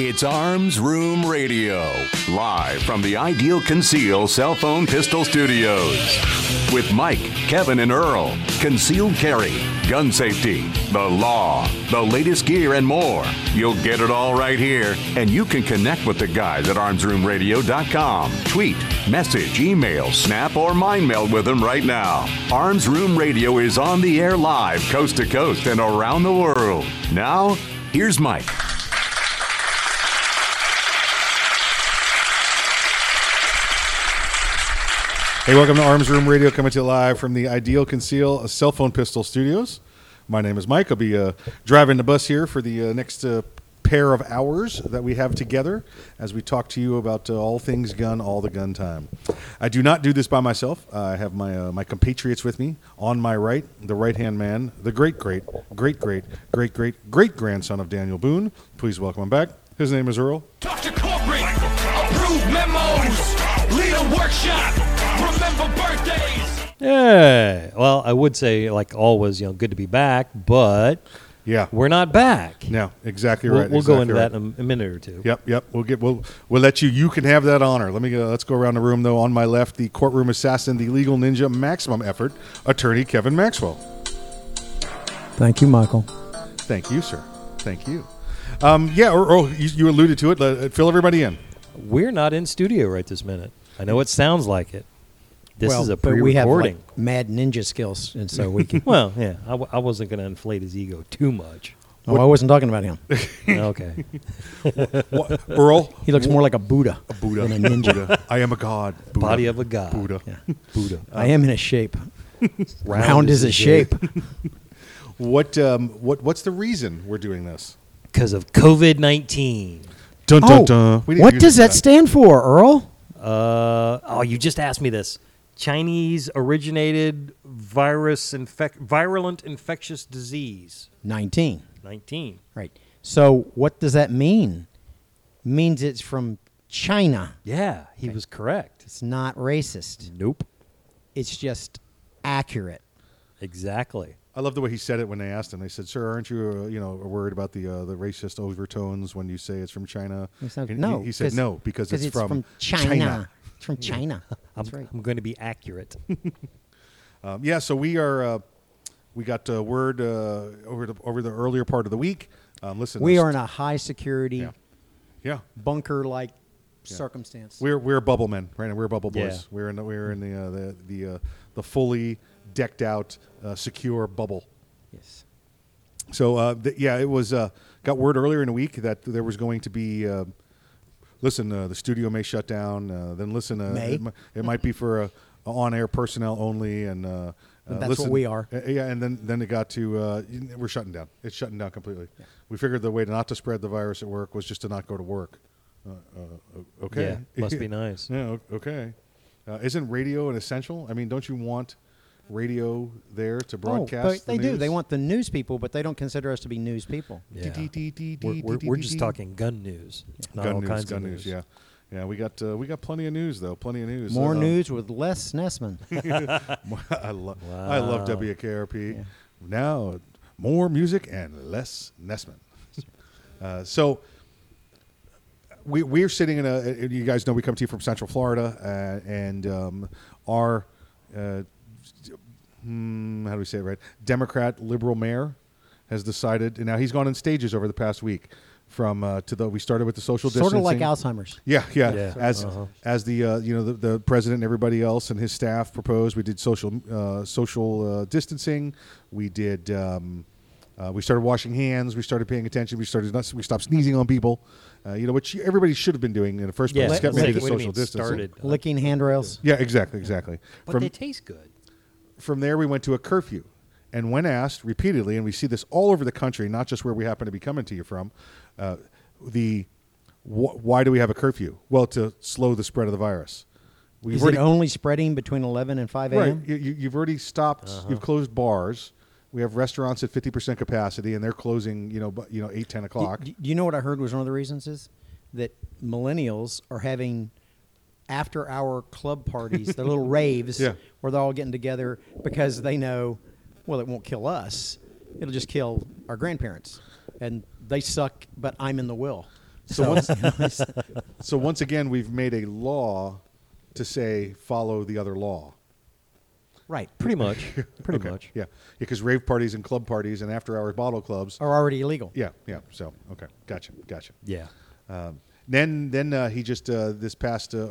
It's Arms Room Radio, live from the Ideal Conceal Cell Phone Pistol Studios. With Mike, Kevin, and Earl. Concealed carry, gun safety, the law, the latest gear, and more. You'll get it all right here, and you can connect with the guys at armsroomradio.com. Tweet, message, email, snap, or mind mail with them right now. Arms Room Radio is on the air live, coast to coast, and around the world. Now, here's Mike. Hey, welcome to Arms Room Radio, coming to you live from the Ideal Conceal Cell Phone Pistol Studios. My name is Mike. I'll be uh, driving the bus here for the uh, next uh, pair of hours that we have together as we talk to you about uh, all things gun, all the gun time. I do not do this by myself. I have my uh, my compatriots with me. On my right, the right hand man, the great, great, great, great, great, great, great grandson of Daniel Boone. Please welcome him back. His name is Earl. Corporate, approve memos, lead a workshop, remember birthdays. Yeah. Well, I would say, like always, you know, good to be back, but Yeah. we're not back. No, exactly We'll, right. we'll go into right. that in a, a minute or two. Yep, yep. We'll get we'll we'll let you. You can have that honor. Let me go. Let's go around the room though. On my left, the courtroom assassin, the legal ninja, maximum effort attorney Kevin Maxwell. Thank you, Michael. Thank you, sir. Thank you. Um, yeah, or, or you, you alluded to it. Let, fill everybody in. We're not in studio right this minute. I know it sounds like it. This well, is a but we have pre-recording. like mad ninja skills, and so we can. well, yeah, I, w- I wasn't going to inflate his ego too much. oh, I wasn't talking about him. okay. What, Earl, He looks more like a Buddha, A Buddha, than a ninja. Buddha. I am a god. Buddha. Body of a god. Buddha. Yeah. Buddha. I am in a shape. Round Round, is is a a shape. What um what what's the reason we're doing this? Because of COVID 19. Dun oh, We didn't what does this that stand for, Earl? Uh, oh, you just asked me this. Chinese originated virus infec- virulent infectious disease. Nineteen. 19. Right. So what does that mean? Means it's from China. Yeah, he was correct. It's not racist. Nope. It's just accurate. Exactly. I love the way he said it when they asked him. They said, "Sir, aren't you, uh, you know, worried about the uh, the racist overtones when you say it's from China?" He said, no. He, he said, 'cause- "No, because it's, from, China. It's from China. I'm, right. I'm going to be accurate. Um, yeah, so we are. Uh, we got uh, word uh, over the over the earlier part of the week. Um, listen, We are in a high security Yeah. yeah. bunker like circumstance. We're we're bubble men, right? We're bubble boys. Yeah. We're in the, we're in the uh, the the uh, the fully decked out, uh, secure bubble. yes. So uh, th- yeah, it was. Uh, got word earlier in the week that there was going to be. Listen, uh, the studio may shut down. Uh, then listen, uh, May? It, mi- it might be for uh, on-air personnel only, and uh, uh, That's what we are. uh, yeah, and then then it got to uh, we're shutting down. It's shutting down completely. We figured the way to not to spread the virus at work was just to not go to work. Uh, uh, okay. Yeah, must be nice. Yeah. Okay. Uh, isn't radio an essential? I mean, don't you want radio there to broadcast? Oh, but the they do. They want the news people, but they don't consider us to be news people. Yeah. We're, we're, we're just talking gun news. Not gun all news, kinds gun of news. Yeah, yeah. We got uh, we got plenty of news though. Plenty of news. More Uh, news with less Nessman. I love I love Wow. WKRP. Now more music and less Nessman. Uh, so we we're sitting in a. You guys know we come to you from Central Florida, uh, and um, our uh, hmm, how do we say it right? Democrat liberal mayor has decided, and now he's gone in stages over the past week. from uh, to the we started with the social distancing. Sort distancing. of like Alzheimer's. Yeah, yeah. Yeah. As as the uh, you know the, the president and everybody else and his staff proposed, we did social uh, social uh, distancing. We did. Um, uh, we started washing hands. We started paying attention. We started. Not, we stopped sneezing on people. Uh, you know, which everybody should have been doing in the first place. Yeah, It's kept like, the what do you social mean, distancing. started? Licking handrails. Yeah, exactly, exactly. But From they taste good. From there, we went to a curfew. And when asked repeatedly, and we see this all over the country, not just where we happen to be coming to you from, uh, the wh- why do we have a curfew? Well, to slow the spread of the virus. We've Is already, it only spreading between 11 and 5 a.m.? You, you- you've already stopped. You've closed bars. We have restaurants at fifty percent capacity, and they're closing. You know, you know, eight ten o'clock. Do, do you know what I heard was one of the reasons is that millennials are having after hour club parties, their little raves, Yeah. where they're all getting together because they know, well, it won't kill us. It'll just kill our grandparents. And they suck, but I'm in the will. So once, so once again, we've made a law to say follow the other law. right. Pretty much. Pretty Okay. much. Yeah, because rave parties and club parties and after hours bottle clubs. Are already illegal. Yeah, yeah. So okay, gotcha, gotcha. Yeah. Um, then then uh, he just uh, this past uh,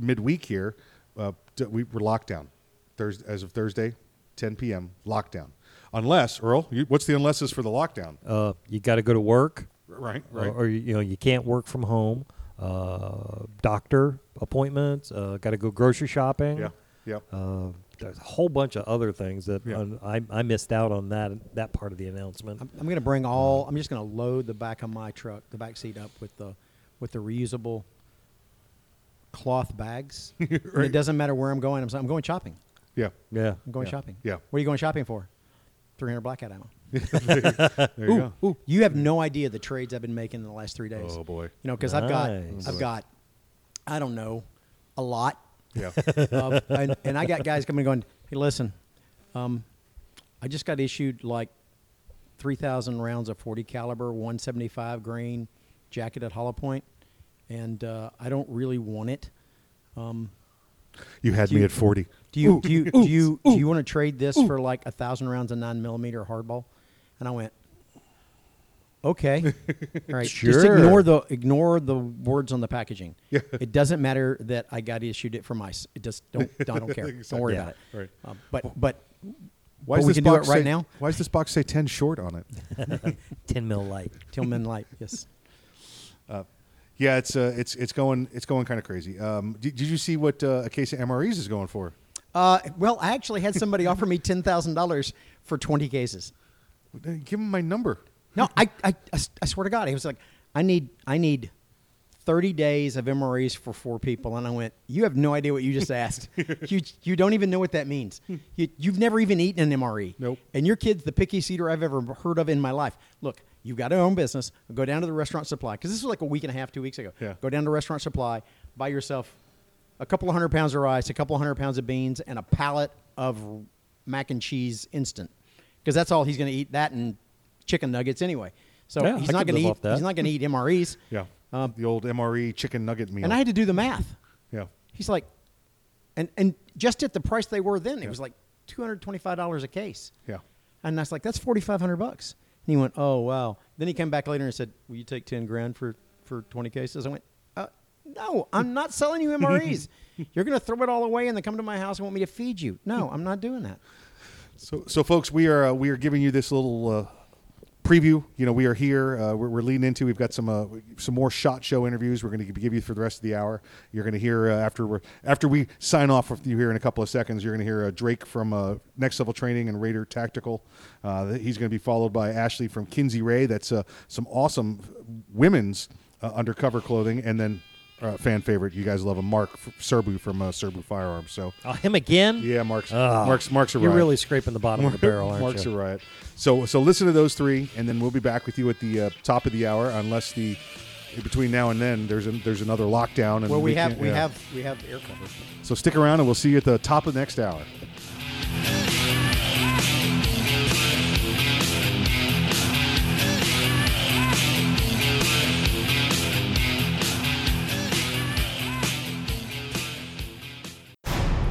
midweek here, uh, we were locked down. Thursday as of Thursday, 10 p.m. lockdown. Unless Earl, you, what's the unlesses for the lockdown? Uh, you got to go to work, Right, or, or you you know you can't work from home. Uh, doctor appointments. Uh, got to go grocery shopping. Yeah, yeah. Uh, there's a whole bunch of other things that Yeah. uh, I, I missed out on that that part of the announcement. I'm, I'm going to bring all. I'm just going to load the back of my truck, the back seat up with the with the reusable cloth bags. Right. it doesn't matter where I'm going. I'm, s- I'm going shopping. yeah. yeah. I'm going Yeah. shopping. Yeah. What are you going shopping for? 300 Blackout ammo. There you go. Ooh, you have no idea the trades I've been making in the last three days. Oh, boy. You know, because I've got, Nice. I've got, I don't know, a lot. Yeah. of, and, and I got guys coming going, hey, listen, um, I just got issued like 3,000 rounds of 40 caliber, 175 grain jacketed Hollow Point, and uh, I don't really want it. You had me you- at 40. Do you do you do you do you want to trade this for like a thousand rounds of nine millimeter hardball? And I went, okay, all right. Just Sure. ignore the ignore the words on the packaging. Yeah. It doesn't matter that I got issued it from ICE. It just don't I don't care. Don't worry Yeah. about it. Right. Uh, but but Why But does this can it box right say- now? Why does this box say 10 short on it? Ten mil light. Tillman Light, yes. Yeah, it's uh, it's it's going it's going kind of crazy. Um, did, did you see what uh, a case of MREs is going for? Uh, well, I actually had somebody offer me ten thousand dollars for twenty cases. Give him my number. No, I I swear to God, he was like, I need, I need 30 days of MREs for four people. And I went, you have no idea what you just asked. you, you don't even know what that means. You, you've never even eaten an MRE. Nope. And your kid's the pickiest eater I've ever heard of in my life. Look, you've got to own business. Go down to the restaurant supply. Because this was like a week and a half, two weeks ago. Yeah. Go down to restaurant supply, buy yourself a couple of hundred pounds of rice, a couple of hundred pounds of beans, and a pallet of mac and cheese instant. Because that's all he's going to eat. That and chicken nuggets anyway. So Yeah, he's not going to eat. He's not going to eat MREs. Yeah, Um, the old MRE chicken nugget meal. and I had to do the math. yeah, He's like, and and just at the price they were then, it was like two hundred twenty five dollars a case. yeah. And I was like, that's forty five hundred bucks. And he went, oh wow. Then he came back later and said, will you take ten grand for for twenty cases? I went, uh, no, I'm not selling you MREs. You're going to throw it all away and then come to my house and want me to feed you. No, I'm not doing that. So, so folks, we are uh, we are giving you this little uh, preview. You know, we are here. Uh, we're, we're leading into. We've got some uh, some more shot show interviews. We're going to give you for the rest of the hour. You're going to hear uh, after we after we sign off with you here in a couple of seconds. You're going to hear uh, Drake from uh, Next Level Training and Raider Tactical. Uh, he's going to be followed by Ashley from Kinsey Ray. That's some awesome women's undercover clothing, and then. Uh, fan favorite, you guys love him, Mark F- Serbu from uh, Serbu Firearms. So, Oh, him again? yeah, Mark's Ah, Mark's Mark's a You're riot. really scraping the bottom of the barrel, aren't you? Mark's you? a riot. So so listen to those three, and then we'll be back with you at the uh, top of the hour, unless the between now and then there's a, there's another lockdown. And Well, we have can't- we yeah. have we have air cover. So stick around, and we'll see you at the top of the next hour.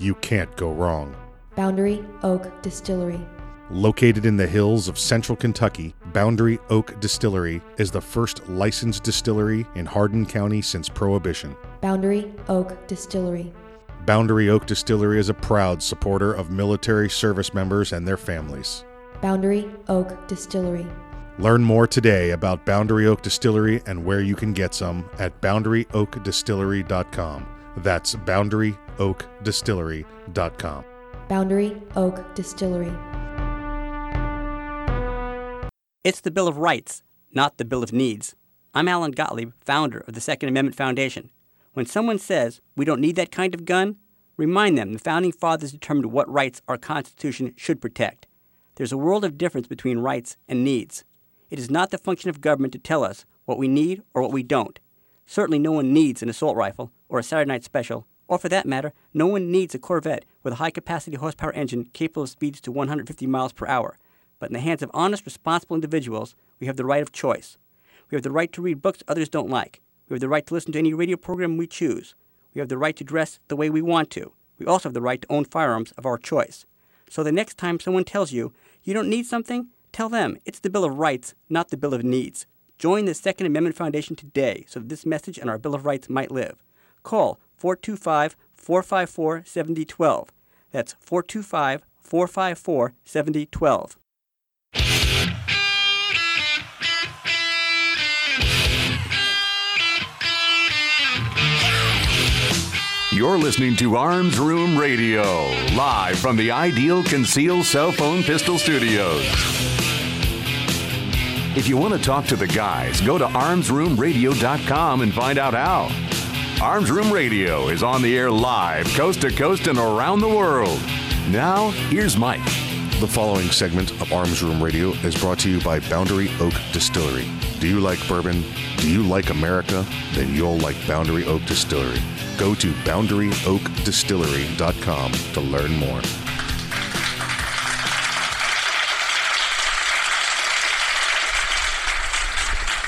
you can't go wrong. Boundary Oak Distillery. Located in the hills of central Kentucky, Boundary Oak Distillery is the first licensed distillery in Hardin County since Prohibition. Boundary Oak Distillery. Boundary Oak Distillery is a proud supporter of military service members and their families. Boundary Oak Distillery. Learn more today about Boundary Oak Distillery and where you can get some at boundaryoakdistillery.com. That's boundaryoakdistillery.com. Boundary Oak Distillery. It's the Bill of Rights, not the Bill of Needs. I'm Alan Gottlieb, founder of the Second Amendment Foundation. When someone says we don't need that kind of gun, remind them the Founding Fathers determined what rights our Constitution should protect. There's a world of difference between rights and needs. It is not the function of government to tell us what we need or what we don't. Certainly, no one needs an assault rifle or a Saturday night special, or for that matter, no one needs a Corvette with a high capacity horsepower engine capable of speeds to 150 miles per hour. But in the hands of honest, responsible individuals, we have the right of choice. We have the right to read books others don't like. We have the right to listen to any radio program we choose. We have the right to dress the way we want to. We also have the right to own firearms of our choice. So the next time someone tells you you don't need something, tell them it's the Bill of Rights, not the Bill of Needs. Join the Second Amendment Foundation today so that this message and our Bill of Rights might live. Call 425 454 7012. That's 425 454 7012. You're listening to Arms Room Radio, live from the Ideal Conceal Cell Phone Pistol Studios. If you want to talk to the guys, go to armsroomradio.com and find out how. Arms Room Radio is on the air live, coast to coast and around the world. Now, here's Mike. The following segment of Arms Room Radio is brought to you by Boundary Oak Distillery. Do you like bourbon? Do you like America? Then you'll like Boundary Oak Distillery. Go to boundaryoakdistillery.com to learn more.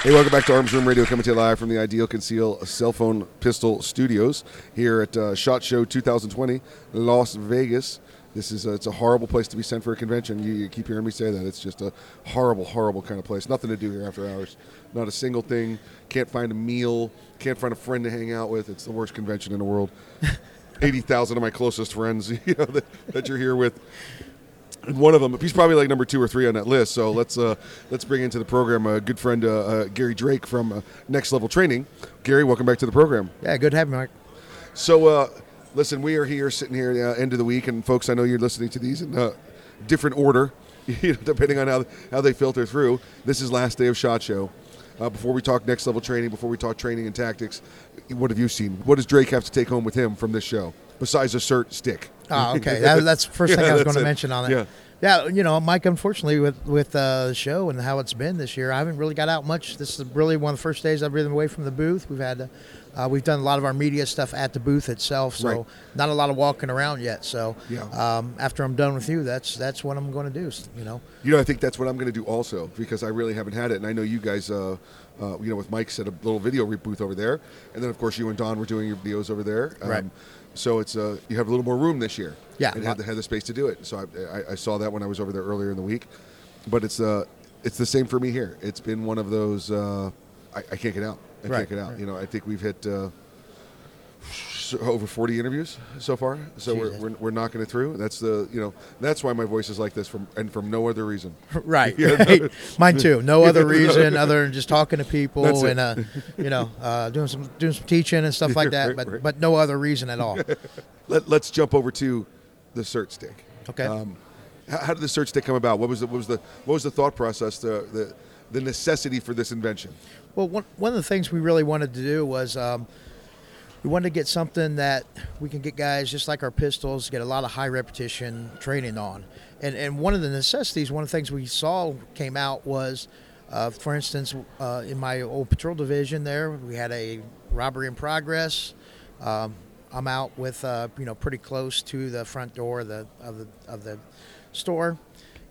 Hey, welcome back to Arms Room Radio, coming to you live from the Ideal Conceal Cell Phone Pistol Studios here at uh, Shot Show 2020, Las Vegas. This is a, it's a horrible place to be sent for a convention. You, you keep hearing me say that. It's just a horrible, horrible kind of place. Nothing to do here after hours. Not a single thing. Can't find a meal. Can't find a friend to hang out with. It's the worst convention in the world. Eighty thousand of my closest friends, you know, that, that you're here with. One of them, he's probably like number two or three on that list. So let's uh, let's bring into the program a good friend, uh, uh, Gary Drake from uh, Next Level Training. Gary, welcome back to the program. Yeah, good to have you, Mark. So, uh, listen, we are here sitting here at the end of the week, and folks, I know you're listening to these in uh, different order, you know, depending on how how they filter through. This is last day of Shot Show. Uh, before we talk next level training, before we talk training and tactics, what have you seen? What does Drake have to take home with him from this show besides a SIRT stick? Oh, okay. That, that's the first thing Yeah, I was going to mention on it. Yeah. Yeah, you know, Mike. Unfortunately, with with uh, the show and how it's been this year, I haven't really got out much. This is really one of the first days I've been away from the booth. We've had, uh, we've done a lot of our media stuff at the booth itself, so Right. not a lot of walking around yet. So, Yeah. um, after I'm done with you, that's that's what I'm going to do. You know, You know, I think that's what I'm going to do also because I really haven't had it, and I know you guys. Uh, uh, you know, with Mike set a little video booth over there, and then of course you and Don were doing your videos over there. Um, Right. So it's uh, you have a little more room this year. Yeah. And had the, had the space to do it. So I, I, I saw that when I was over there earlier in the week, but it's uh, it's the same for me here. It's been one of those uh, I, I can't get out. I Right, can't get out. right. You know, I think we've hit. Uh, over 40 interviews so far so we're, we're, we're knocking it through that's the you know that's why my voice is like this from and from no other reason right, Yeah. right. Mine too. No other reason other than just talking to people and uh, you know uh, doing some doing some teaching and stuff like that. Right, But right. but no other reason at all. Let, let's jump over to the SIRT stick Okay. um, how, how did the SIRT stick come about what was the what was the what was the thought process the the, the necessity for this invention Well, one, one of the things we really wanted to do was um, we wanted to get something that we can get guys just like our pistols get a lot of high repetition training on. And, and one of the necessities, one of the things we saw came out was, uh, for instance, uh, in my old patrol division there, we had a robbery in progress. Um, I'm out with, uh, you know, pretty close to the front door of the, of the, of the store.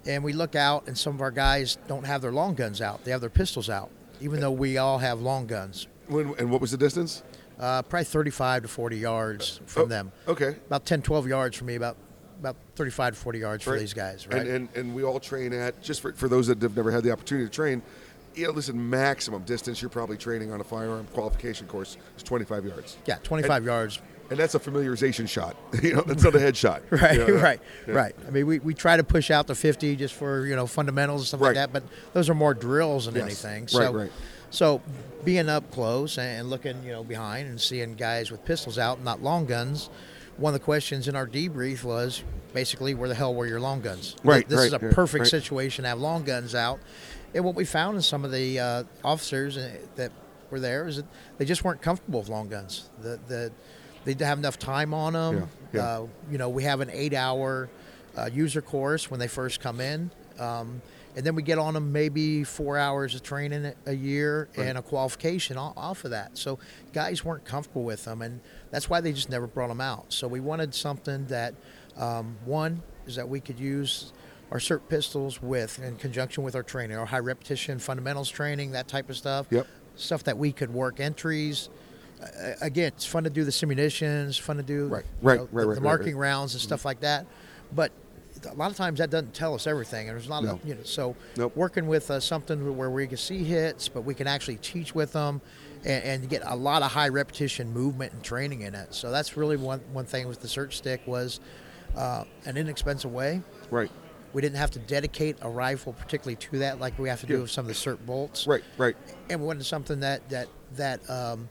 And we look out, and some of our guys don't have their long guns out. They have their pistols out, even though we all have long guns. when, and what was the distance Uh, probably 35 to 40 yards from Oh, them. okay About 10, 12 yards from me, about about 35 to 40 yards for these guys, right? and, and and we all train at just for, for those that have never had the opportunity to train you know listen maximum distance you're probably training on a firearm qualification course is 25 yards yeah, 25 And- yards. and that's a familiarization shot you know that's not a headshot Right, You know, right, yeah. right. I mean, we, we try to push out to 50 just for, you know, fundamentals and stuff Right. like that, but those are more drills than Yes. anything. Right, right. so being up close and looking, you know, behind and seeing guys with pistols out, not long guns, one of the questions in our debrief was basically, where the hell were your long guns? Right, This is a perfect right. situation to have long guns out. And what we found in some of the uh, officers uh, that were there is that they just weren't comfortable with long guns. The, the, they didn't have enough time on them. Yeah, yeah. Uh, you know, we have an eight-hour uh, user course when they first come in, um, and then we get on them maybe four hours of training a- year Right. and a qualification off of that. So guys weren't comfortable with them, and that's why they just never brought them out. So we wanted something that, um, one, is that we could use our SIRT pistols with in conjunction with our training, our high repetition fundamentals training, that type of stuff. Yep. Stuff that we could work entries. Uh, again, it's fun to do the simulations, fun to do Right, you right, know, right, the, right, the right, marking right. rounds and stuff like that. But a lot of times that doesn't tell us everything, and there's not, No. Of you know, so Nope. working with uh, something where we can see hits, but we can actually teach with them, and, and get a lot of high repetition movement and training in it. So that's really one one thing with the SIRT stick was uh, an inexpensive way. right We didn't have to dedicate a rifle particularly to that, like we have to do Yeah. with some of the SIRT bolts right right and we wanted something that that that um,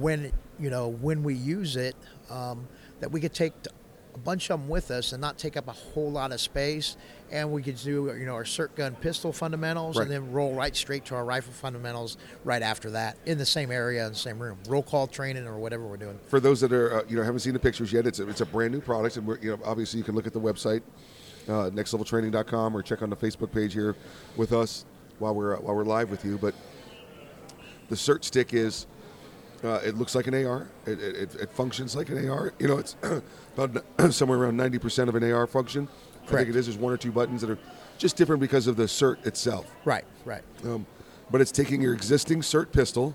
when you know when we use it um, that we could take a bunch of them with us and not take up a whole lot of space and we could do you know our SIRT gun pistol fundamentals Right. and then roll right straight to our rifle fundamentals right after that in the same area in the same room roll call training or whatever we're doing for those that are uh, you know haven't seen the pictures yet, it's a, it's a brand new product, and we're, you know obviously you can look at the website, uh, nextleveltraining.com, or check on the Facebook page here with us while we're uh, while we're live with you. But the SIRT stick is uh, it looks like an AR. It, it, it, functions like an AR. You know, it's about somewhere around ninety percent of an AR function. I think it is. There's one or two buttons that are just different because of the SIRT itself. right right Um, but it's taking your existing SIRT pistol.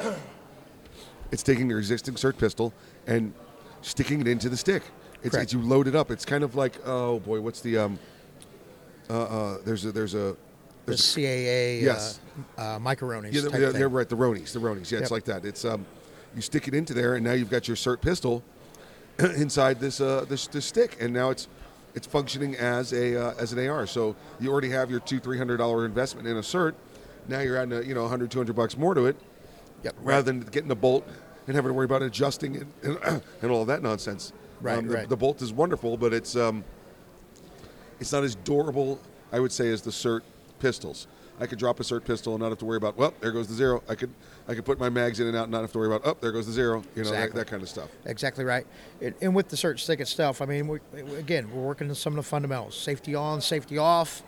It's taking your existing SIRT pistol and sticking it into the stick. It's, Correct. it's you load it up. It's kind of like oh boy, what's the um. Uh, uh, there's a there's a the CAA Yes. uh, uh, yeah, they're, they're right. The Ronies, the Ronies. Yeah, Yep. it's like that. It's um, you stick it into there, and now you've got your SIRT pistol inside this uh this, this stick, and now it's it's functioning as a uh, as an AR. So you already have your two three hundred dollar investment in a SIRT. Now you're adding a, you know 100 200 bucks more to it, Yep, rather than getting a bolt and having to worry about adjusting it and, and all that nonsense. Right, Um, the, right. the bolt is wonderful, but it's um, it's not as durable, I would say, as the SIRT pistols. I could drop a SIRT pistol and not have to worry about. Well, there goes the zero. I could I could put my mags in and out and not have to worry about. Oh, there goes the zero. You know that, Exactly. that kind of stuff. Exactly right. And, and with the SIRT stick itself, I mean, we, again, we're working on some of the fundamentals: safety on, safety off,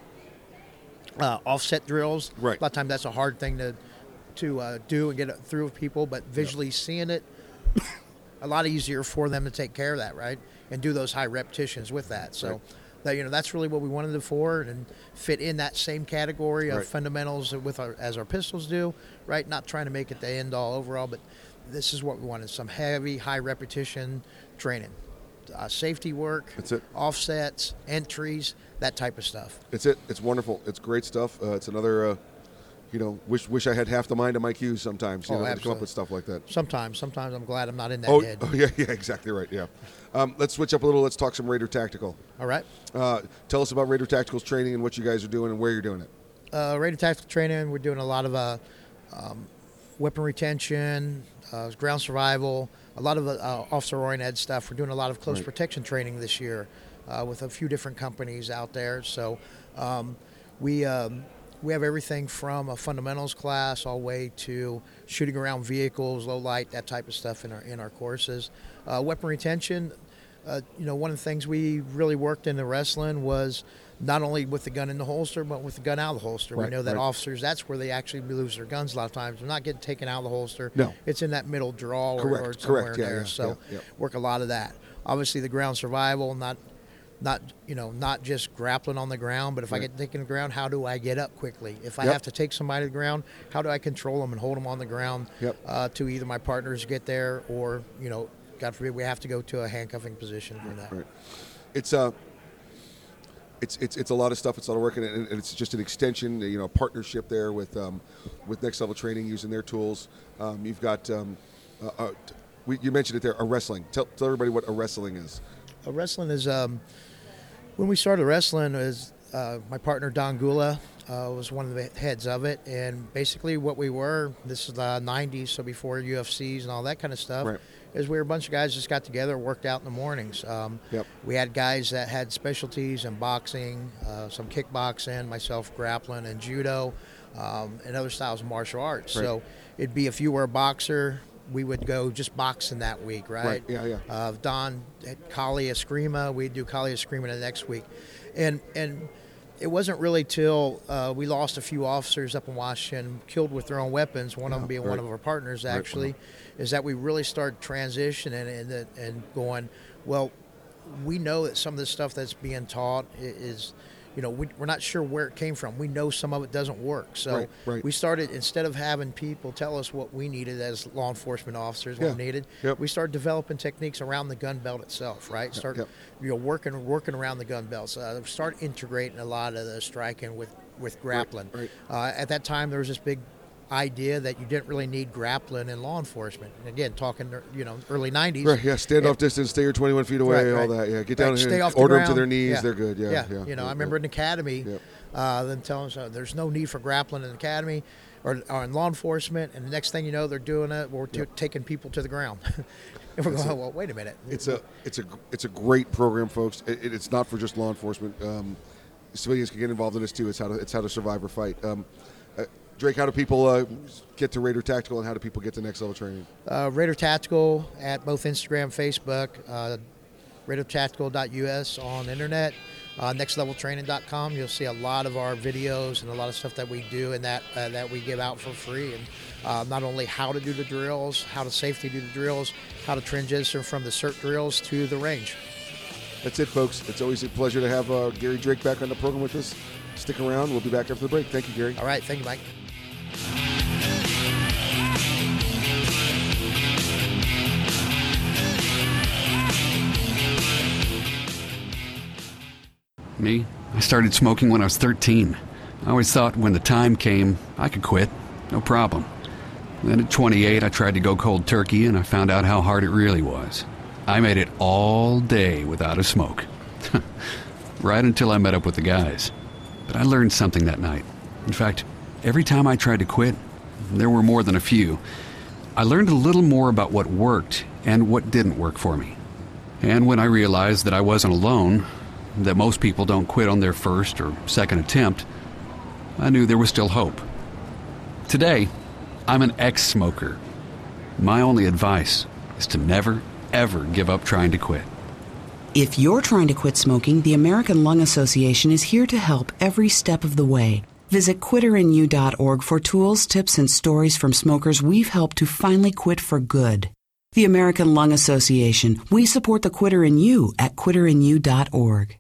uh, offset drills. Right. A lot of times that's a hard thing to to uh, do and get it through with people, but visually seeing it, a lot easier for them to take care of that, right? And do those high repetitions with that. So. Right. That, you know that's really what we wanted it for, and fit in that same category of Right. fundamentals with our as our pistols do, right? Not trying to make it the end all overall, but this is what we wanted: some heavy, high repetition training, uh, safety work, That's it. offsets, entries, that type of stuff. It's it. It's wonderful. It's great stuff. Uh, it's another. Uh, you know, wish wish I had half the mind of Mike Hughes sometimes. You Oh, know, to come up with stuff like that. Sometimes, sometimes I'm glad I'm not in that Oh, head. oh, yeah, yeah, exactly right. Yeah. Um, let's switch up a little. Let's talk some Raider Tactical. All right. Uh, tell us about Raider Tactical's training and what you guys are doing and where you're doing it. uh, radio tactical training. We're doing a lot of uh, um, weapon retention, uh, ground survival, a lot of uh, officer oriented stuff. We're doing a lot of close Right. protection training this year uh, with a few different companies out there. So um, we um, we have everything from a fundamentals class all the way to shooting around vehicles, low light, that type of stuff in our in our courses. Uh, weapon retention. Uh, you know, one of the things we really worked in the wrestling was not only with the gun in the holster, but with the gun out of the holster. Right, we know that right. officers, that's where they actually lose their guns a lot of times. They're not getting taken out of the holster. No. It's in that middle draw or, Correct, or somewhere correct, yeah, there. yeah, so yeah. work a lot of that. Obviously, the ground survival, not not you know not just grappling on the ground, but if I get taken to the ground, how do I get up quickly? If I Yep. have to take somebody to the ground, how do I control them and hold them on the ground Yep. uh, to either my partners get there or you know, God forbid, we have to go to a handcuffing position for that. Right. It's uh it's, it's, it's a lot of stuff. It's a lot of work, and and it's just an extension, you know, a partnership there with um, with Next Level Training using their tools. Um, you've got, um, uh, uh, we, you mentioned it there, a wrestling. Tell, tell everybody what a wrestling is. A wrestling is um, when we started wrestling is uh, my partner Don Gula uh, was one of the heads of it, and basically what we were this is the '90s, so before UFCs and all that kind of stuff. Right. Is we were a bunch of guys just got together, worked out in the mornings. Um, Yep. We had guys that had specialties in boxing, uh, some kickboxing, myself grappling and judo, um, and other styles of martial arts. Right. So it'd be if you were a boxer, we would go just boxing that week, right? Right, yeah, yeah. Uh, Don had Kali Eskrima. We'd do Kali Eskrima the next week, and and it wasn't really till uh, we lost a few officers up in Washington, killed with their own weapons. One of them being one of our partners, Right, actually, is that we really started transitioning and and, and going. Well, we know that some of the stuff that's being taught is. You know, we, we're not sure where it came from. We know some of it doesn't work. So Right, right. we started instead of having people tell us what we needed as law enforcement officers, what Yeah. we needed, Yep. we started developing techniques around the gun belt itself, right? Start, yep. you know, working working around the gun belts. Uh, start integrating a lot of the striking with with grappling. right. Uh, at that time, there was this big idea that you didn't really need grappling in law enforcement. And again, talking you know early '90s. Right, yeah, standoff And- distance, stay your 21 feet away, Right, all that. Yeah, get down Right, here, stay off the order them to their knees, Yeah. they're good. Yeah, yeah. You know, yeah, I remember yeah. in academy, uh, them telling us uh, there's no need for grappling in the academy or, or in law enforcement, and the next thing you know, they're doing it. We're t- taking people to the ground, and we're going, it. well, wait a minute. It's a it's a it's a great program, folks. It, it- it's not for just law enforcement. Um, civilians can get involved in this too. It's how to it's how to survive or fight. Um, Drake, how do people uh, get to Raider Tactical, and how do people get to next level training? Uh, Raider Tactical at both Instagram, Facebook, uh, RaiderTactical.us on the internet, uh, NextLevelTraining.com. You'll see a lot of our videos and a lot of stuff that we do and that uh, that we give out for free. And uh, not only how to do the drills, how to safely do the drills, how to transition from the SIRT drills to the range. That's it, folks. It's always a pleasure to have uh, Gary Drake back on the program with us. Stick around. We'll be back after the break. Thank you, Gary. All right, thank you, Mike. Me? I started smoking when I was 13. I always thought when the time came, I could quit. No problem. Then at 28, I tried to go cold turkey and I found out how hard it really was. I made it all day without a smoke. right until I met up with the guys. But I learned something that night. In fact, every time I tried to quit, there were more than a few, I learned a little more about what worked and what didn't work for me. And when I realized that I wasn't alone, that most people don't quit on their first or second attempt, I knew there was still hope. Today, I'm an ex smoker. My only advice is to never, ever give up trying to quit. If you're trying to quit smoking, the American Lung Association is here to help every step of the way. Visit quitterinU.org for tools, tips, and stories from smokers we've helped to finally quit for good. The American Lung Association. We support the quitter in you at quitterinU.org.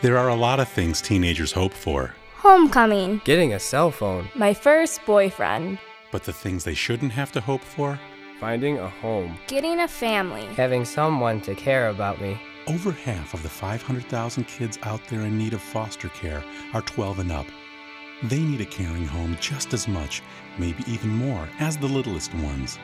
There are a lot of things teenagers hope for, Homecoming. Getting a cell phone. My first boyfriend. but the things they shouldn't have to hope for? Finding a home. Getting a family. Having someone to care about me. Over half of the 500,000 kids out there in need of foster care are 12 and up. They need a caring home just as much, maybe even more, as the littlest ones.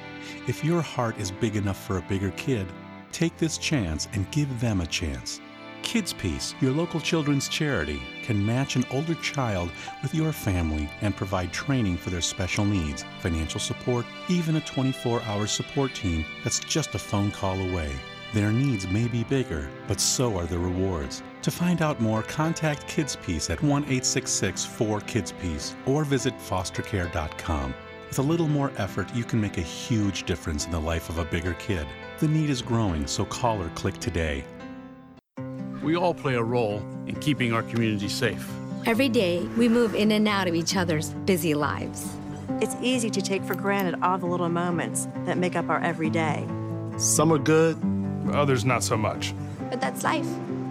If your heart is big enough for a bigger kid, take this chance and give them a chance. Kids Peace, your local children's charity, can match an older child with your family and provide training for their special needs, financial support, even a 24 hour support team that's just a phone call away. Their needs may be bigger, but so are the rewards. To find out more, contact Kids Peace at 1 866 4 Kids Peace or visit fostercare.com. With a little more effort, you can make a huge difference in the life of a bigger kid. The need is growing, so call or click today. We all play a role in keeping our community safe. Every day, we move in and out of each other's busy lives. It's easy to take for granted all the little moments that make up our everyday. Some are good, others not so much. But that's life.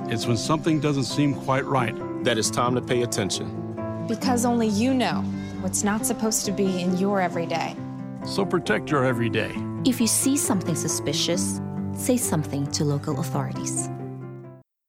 It's when something doesn't seem quite right that it's time to pay attention. Because only you know what's not supposed to be in your everyday. So protect your everyday. If you see something suspicious, say something to local authorities.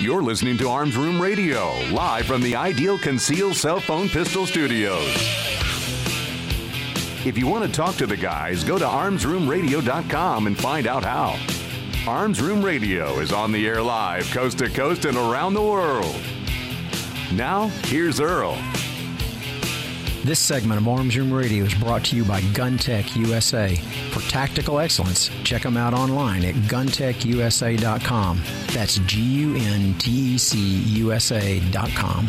You're listening to Arms Room Radio, live from the Ideal Conceal Cell Phone Pistol Studios. If you want to talk to the guys, go to armsroomradio.com and find out how. Arms Room Radio is on the air live, coast to coast and around the world. Now, here's Earl. This segment of Arms Room Radio is brought to you by GunTech USA. For tactical excellence, check them out online at guntechusa.com. That's G U N T E C USA.com.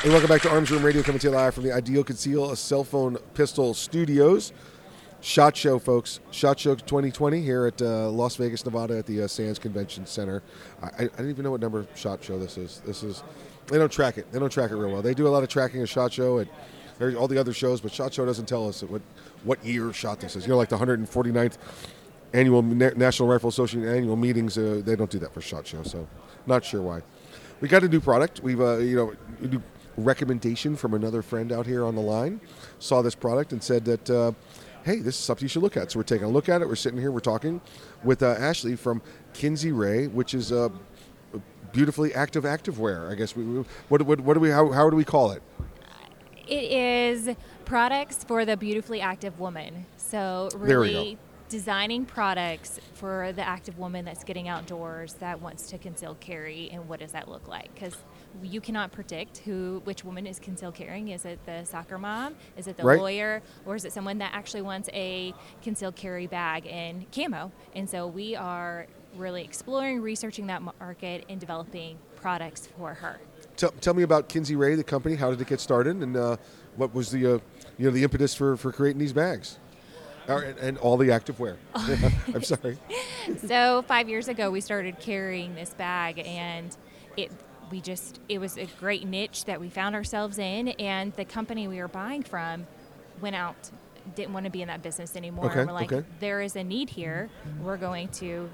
Hey, welcome back to Arms Room Radio, coming to you live from the Ideal Conceal a Cell Phone Pistol Studios. Shot Show, folks. Shot Show 2020 here at uh, Las Vegas, Nevada, at the uh, Sands Convention Center. I, I don't even know what number Shot Show this is. This is they don't track it. They don't track it real well. They do a lot of tracking of Shot Show and all the other shows, but Shot Show doesn't tell us what what year shot this is. You know, like the 149th annual Na- National Rifle Association annual meetings. Uh, they don't do that for Shot Show, so not sure why. We got a new product. We've uh, you know recommendation from another friend out here on the line. Saw this product and said that. Uh, hey, this is something you should look at. So we're taking a look at it. We're sitting here. We're talking with uh, Ashley from Kinsey Ray, which is a beautifully active activewear. I guess we, what, what, what do we how, how do we call it? It is products for the beautifully active woman. So There we really designing products for the active woman that's getting outdoors that wants to conceal carry and what does that look like? Because you cannot predict who which woman is concealed carrying. Is it the soccer mom? Is it the Right. lawyer? Or is it someone that actually wants a concealed carry bag in camo? And so we are really exploring, researching that market, and developing products for her. Tell, tell me about Kinsey Ray, the company. How did it get started, and uh, what was the uh, you know the impetus for, for creating these bags, and, and all the active wear? I'm sorry. so five years ago we started carrying this bag and it we just it was a great niche that we found ourselves in and the company we were buying from went out didn't want to be in that business anymore Okay, and we're like okay. there is a need here we're going to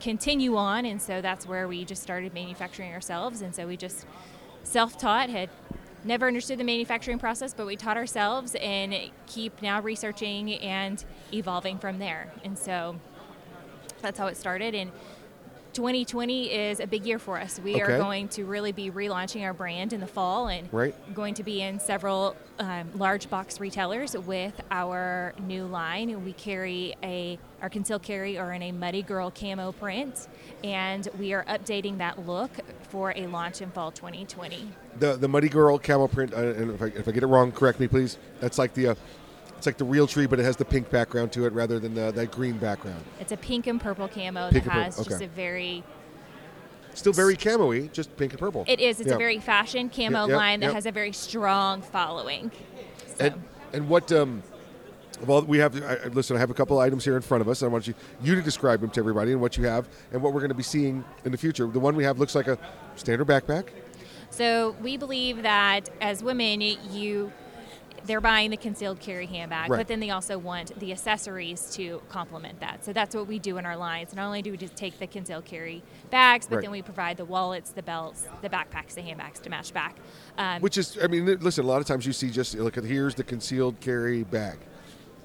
continue on and so that's where we just started manufacturing ourselves and so we just self-taught had never understood the manufacturing process, but we taught ourselves and keep now researching and evolving from there. And so that's how it started. And 2020 is a big year for us. We Okay. are going to really be relaunching our brand in the fall and Right. going to be in several um, large box retailers with our new line. We carry a our concealed carry or in a Muddy Girl camo print, and we are updating that look for a launch in fall 2020. The the Muddy Girl camo print, uh, and if I, if I get it wrong, correct me, please. That's like the uh, it's like the real tree, but it has the pink background to it rather than the, that green background. It's a pink and purple camo Pink that has purple, just okay. a very Still very camo-y, just pink and purple. It is. It's Yeah. a very fashion camo Yeah, line that has a very strong following. And, and what? Um, well, we have. I, I- listen, I have a couple items here in front of us. and I want you you to describe them to everybody and what you have and what we're going to be seeing in the future. The one we have looks like a standard backpack. So we believe that as women, you they're buying the concealed carry handbag, Right. but then they also want the accessories to complement that. So that's what we do in our lines. Not only do we just take the concealed carry bags, but Right. then we provide the wallets, the belts, the backpacks, the handbags to match back. Um, Which is, I mean, listen. A lot of times you see just look at here's the concealed carry bag,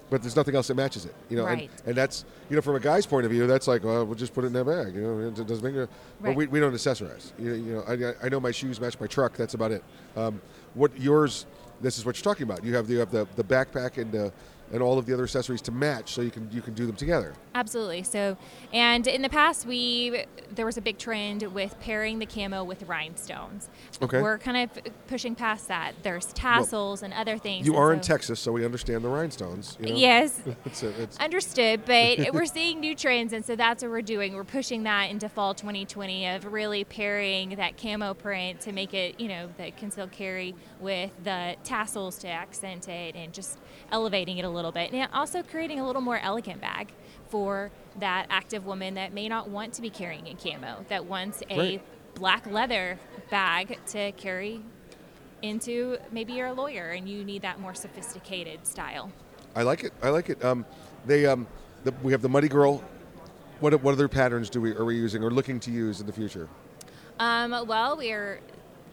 but there's nothing else that matches it. You know, Right. and, and that's you know from a guy's point of view, that's like well, we'll just put it in that bag. You know, it doesn't make. A, But we, we don't accessorize. You, you know, I, I know my shoes match my truck. That's about it. Um, what yours? This is what you're talking about. You have the you have the, the backpack and uh, and all of the other accessories to match, so you can you can do them together. Absolutely. So, and in the past, we there was a big trend with pairing the camo with rhinestones. Okay. We're kind of pushing past that. There's tassels and other things. You are in Texas, so we understand the rhinestones. You know? Yes. it's a, it's, Understood, but we're seeing new trends, and so that's what we're doing. We're pushing that into fall 2020 of really pairing that camo print to make it, you know, the concealed carry with the tassels to accent it and just elevating it a little bit. And also creating a little more elegant bag for that active woman that may not want to be carrying in camo, that wants a Right. black leather bag to carry into maybe you're a lawyer and you need that more sophisticated style. I like it. I like it. Um, they um, the, we have the Muddy Girl. What what other patterns do we are we using or looking to use in the future? Um, well, we're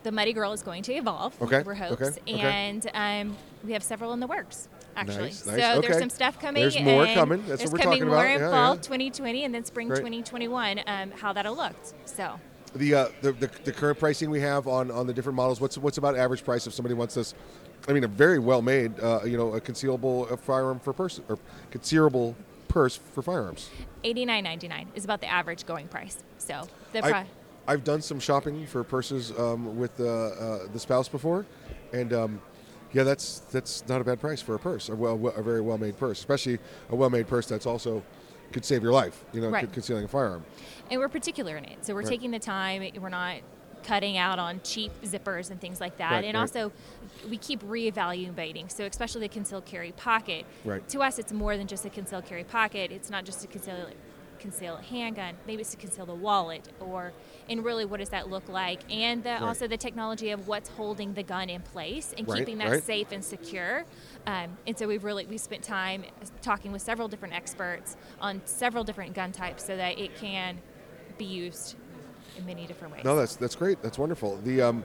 the Muddy Girl is going to evolve. Okay, We're hopes, okay. and um, we have several in the works. Actually, Nice, so nice, there's some stuff coming. There's more and coming. That's there's what we're coming talking more about. in Yeah, fall yeah. 2020 and then spring Great. 2021. Um, how that'll look. So. The, uh, the the the current pricing we have on, on the different models. What's what's about average price if somebody wants this? I mean, a very well made, uh, you know, a concealable uh, firearm for person or concealable purse for firearms. $89.99 is about the average going price. So the I, pri- I've done some shopping for purses um, with uh, uh, the spouse before, and um, yeah, that's that's not a bad price for a purse, a, well, a very well made purse, especially a well made purse that's also could save your life. You know, Right. concealing a firearm. and we're particular in it. So we're Right. taking the time. We're not cutting out on cheap zippers and things like that. Right, and right. also, we keep reevaluating. So especially the concealed carry pocket. Right. To us, it's more than just a concealed carry pocket. It's not just a conceal conceal a handgun. Maybe it's to conceal the wallet, or and really, what does that look like? And the, Right. also the technology of what's holding the gun in place and Right, keeping that right. safe and secure. Um, and so we've really we spent time talking with several different experts on several different gun types so that it can be used in many different ways. No, that's that's great. That's wonderful. The um,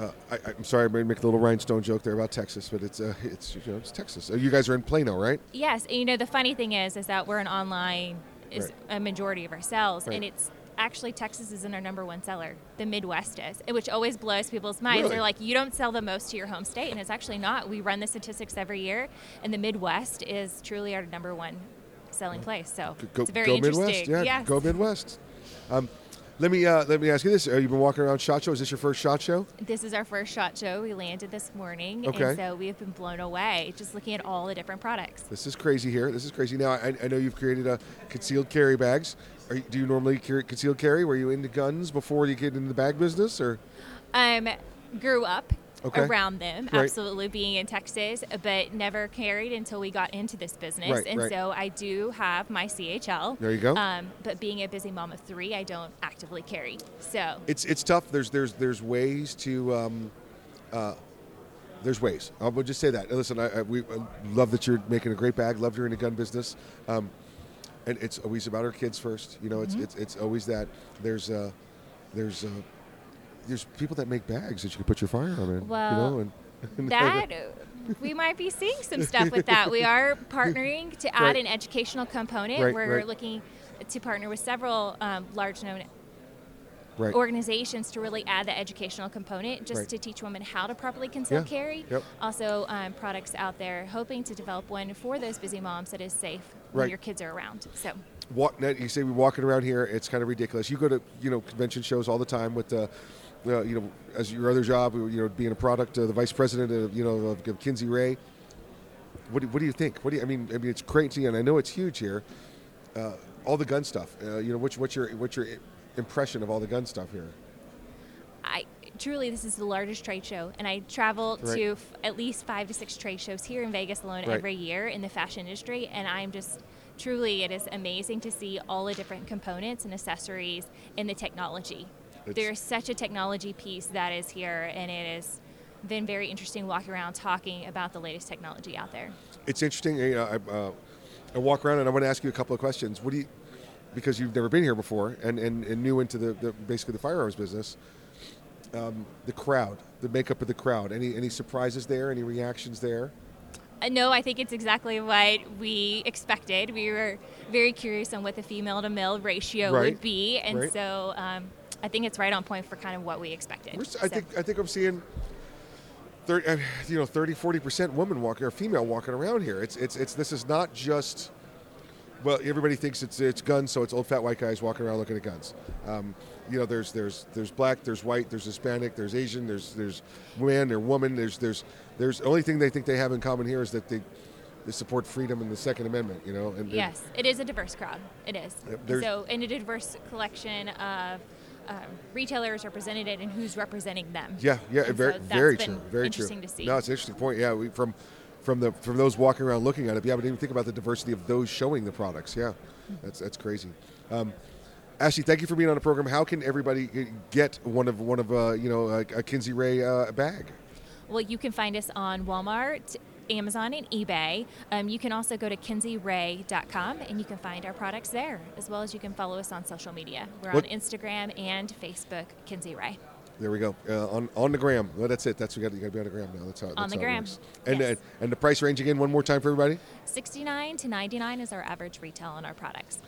uh, I, I'm sorry, I made make a little rhinestone joke there about Texas, but it's uh, it's you know it's Texas. Uh, You guys are in Plano, right? Yes, and you know the funny thing is, is that we're an online is Right. a majority of our sales, and it's actually Texas isn't our number one seller. The Midwest is, which always blows people's minds. Really? They're like, you don't sell the most to your home state, and it's actually not. We run the statistics every year, and the Midwest is truly our number one selling place. So Go, it's very go interesting. Midwest, yeah. Yes. Go Midwest. Um, let me uh, let me ask you this: Are you been walking around Shot Show? Is this your first Shot Show? This is our first shot show. We landed this morning, Okay. and so we have been blown away just looking at all the different products. This is crazy here. This is crazy. Now I, I know you've created a concealed carry bags. Are you, do you normally carry concealed carry? Were you into guns before you get into the bag business, or Um, grew up Okay. around them, Right. absolutely being in Texas, but never carried until we got into this business. Right, and right. so I do have my CHL. There you go. Um, but being a busy mom of three, I don't actively carry. So it's it's tough. There's there's there's ways to. Um, uh, there's ways. I will just say that. Listen, I, I, we I love that you're making a great bag. Love you're in the gun business, um, and it's always about our kids first. You know, it's Mhm. it's, it's always that. There's uh, there's uh, there's people that make bags that you can put your firearm in. Well, you know, and, and that we might be seeing some stuff with that. We are partnering to add Right. an educational component. Right, We're right. looking to partner with several um, large known Right. organizations to really add the educational component just Right. to teach women how to properly conceal Yeah, carry. yep. Also, um, products out there hoping to develop one for those busy moms that is safe when your kids are around. So. walk, you say we're walking around here. It's kind of ridiculous. You go to you know convention shows all the time with the. Uh, you know, as your other job, you know, being a product, uh, the vice president of you know of, of Kinsey Rhea. What do, what do you think? What do you, I mean? I mean, it's crazy, and I know it's huge here. Uh, all the gun stuff. Uh, you know, what's what's your what's your impression of all the gun stuff here? I truly this is the largest trade show, and I travel Right. to f- at least five to six trade shows here in Vegas alone Right. every year in the fashion industry, and I'm just truly it is amazing to see all the different components and accessories and the technology. It's- There's such a technology piece that is here, and it has been very interesting walking around talking about the latest technology out there. It's interesting. You know, I, uh, I walk around and I want to ask you a couple of questions. What do you, because you've never been here before and, and, and new into the, the basically the firearms business, um, the crowd, the makeup of the crowd. Any any surprises there? Any reactions there? Uh, no, I think it's exactly what we expected. We were very curious on what the female to male ratio Right, would be, and right. so um, I think it's right on point for kind of what we expected. We're I So- think I think I'm seeing. 30, uh, you know, 30, 40 percent woman walking or female walking around here. It's it's it's this is not just. Well, everybody thinks it's it's guns, so it's old fat white guys walking around looking at guns. Um, you know, there's there's there's black, there's white, there's Hispanic, there's Asian, there's there's man or woman. There's there's there's the only thing they think they have in common here is that they they support freedom and the Second Amendment. You know, and, and- Yes, it is a diverse crowd. It is. So, in a diverse collection of um, retailers represented and who's representing them. Yeah, yeah, And very, so very true, very interesting true. to see. No, it's an interesting point. Yeah, we, from from the from those walking around looking at it. Yeah, but even think about the diversity of those showing the products. Yeah, that's that's crazy. Um, Ashley, thank you for being on the program. How can everybody get one of one of uh, you know a, a Kinsey Rhea uh, bag? Well, you can find us on Walmart, Amazon, and eBay. Um, you can also go to kinseyrhea.com and you can find our products there, as well as you can follow us on social media. We're What- on Instagram and Facebook, Kinsey Rhea. There we go. Uh, on on the gram. Well, that's it. That's you got you got to be on the gram now. That's how. That's On the how it gram, works. And yes. uh, and the price range again one more time for everybody. 69 to 99 is our average retail on our products.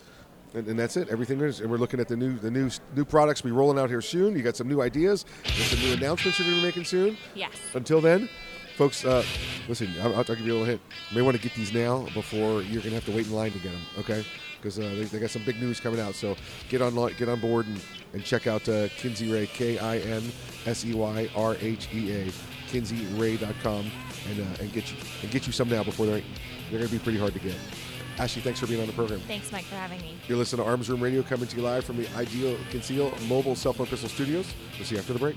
And, and that's it. Everything is, and we're looking at the new the new new products be rolling out here soon. You got some new ideas. There's some new announcements you're going to be making soon. Yes. Until then, folks, uh, listen. I'll, I'll give you a little hint. You may want to get these now before you're going to have to wait in line to get them. Okay? Because uh, they, they got some big news coming out. So get on get on board and, and check out uh, Kinsey Rhea K I N S E Y R H E A KinseyRhea.com and uh, and get you and get you some now before they're they're going to be pretty hard to get. Ashley, thanks for being on the program. Thanks, Mike, for having me. You're listening to Arms Room Radio coming to you live from the Ideal Conceal Mobile Cell Phone Pistol Studios. We'll see you after the break.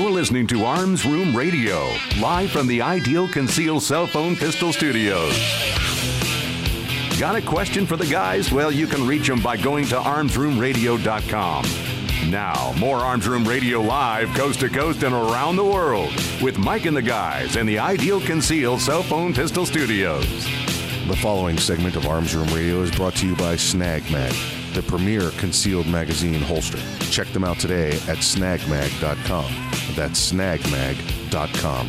You're listening to Arms Room Radio, live from the Ideal Conceal Cell Phone Pistol Studios. Got a question for the guys? Well, you can reach them by going to armsroomradio.com. Now, more Arms Room Radio live, coast to coast and around the world, with Mike and the guys in the Ideal Conceal Cell Phone Pistol Studios. The following segment of Arms Room Radio is brought to you by Snag Mag, the premier concealed magazine holster. Check them out today at snagmag.com. That's snagmag.com.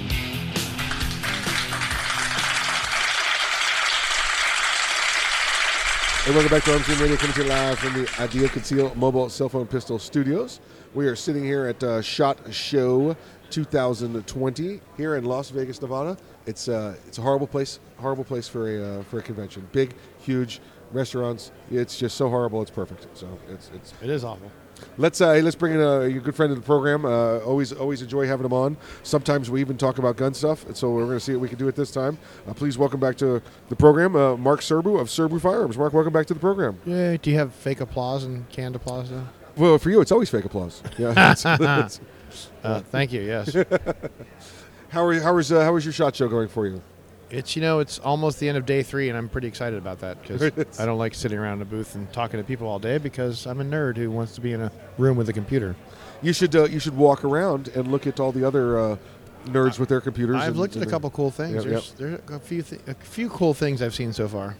Hey, welcome back to Arms Radio, coming to you live from the Ideal Conceal Mobile Cell Phone Pistol Studios. We are sitting here at uh, Shot Show 2020 here in Las Vegas, Nevada. It's uh, it's a horrible place, horrible place for a uh, for a convention. Big, huge restaurants. It's just so horrible. It's perfect. So it's it's It is awful. Let's uh, let's bring in a, your good friend of the program. Uh, always always enjoy having him on. Sometimes we even talk about gun stuff, and so we're going to see what we can do it this time. Uh, please welcome back to the program, uh, Mark Serbu of Serbu Firearms. Mark, welcome back to the program. Yeah, do you have fake applause and canned applause now? Well, for you, it's always fake applause. Yeah. it's- it's- Uh, thank you. Yes. how are how is uh, how is your shot show going for you? It's you know it's almost the end of day three, and I'm pretty excited about that because I don't like sitting around in a booth and talking to people all day because I'm a nerd who wants to be in a room with a computer. You should uh, you should walk around and look at all the other uh, nerds with their computers. I've and- looked at a couple cool things. Yep, There's, there's a few th- a few cool things I've seen so far.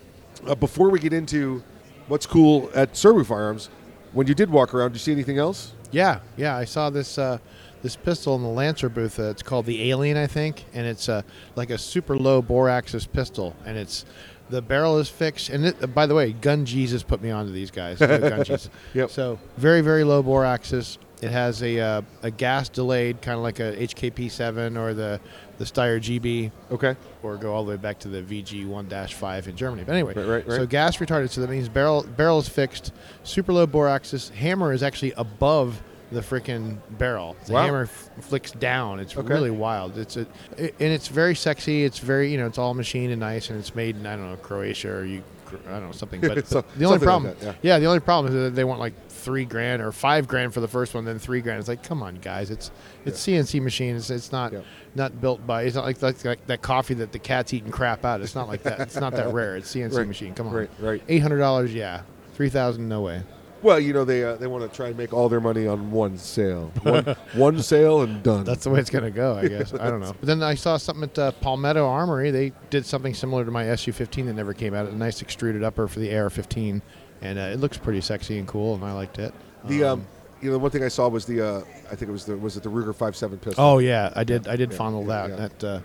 Uh, before we get into what's cool at Serbu Firearms, when you did walk around, did you see anything else? Yeah, yeah. I saw this uh, this pistol in the Lancer booth. Uh, it's called the Alien, I think, and it's uh, like a super low bore axis pistol, and it's the barrel is fixed. And it, uh, by the way, Gun Jesus put me onto these guys. Gun Jesus. Yep. So very very low bore axis. It has a uh, a gas delayed, kind of like a HKP7 or the the Steyr GB. Okay. Or go all the way back to the VG 1-5 in Germany. But anyway, Right, right, right. so gas retarded. So that means barrel barrel is fixed, super low bore axis. Hammer is actually above the freaking barrel. The Wow. hammer f- flicks down. It's Okay. really wild. It's a it, and it's very sexy. It's very you know it's all machined and nice, and it's made in I don't know Croatia or you I don't know something. But, So- the only something like problem, that, yeah. the only problem is that they want like three grand or five grand for the first one, then three grand. It's like come on guys, it's it's CNC machine. It's, it's not not built by. It's not like, like, like that coffee that the cat's eating crap out. It's not like that. It's not that rare. It's CNC Right, machine. Come on, right, right. Eight hundred dollars, yeah. Three thousand, no way. Well, you know they uh, they want to try and make all their money on one sale, one, one sale and done. That's the way it's gonna go, I guess. I don't know. But then I saw something at uh, Palmetto Armory. They did something similar to my SU-15 that never came out. A nice extruded upper for the AR-15, and uh, it looks pretty sexy and cool, and I liked it. The um, you know, the one thing I saw was the uh, I think it was the was it the Ruger 5.7 pistol. Oh yeah, I did. I did Yeah, fondle yeah, that. yeah. That uh,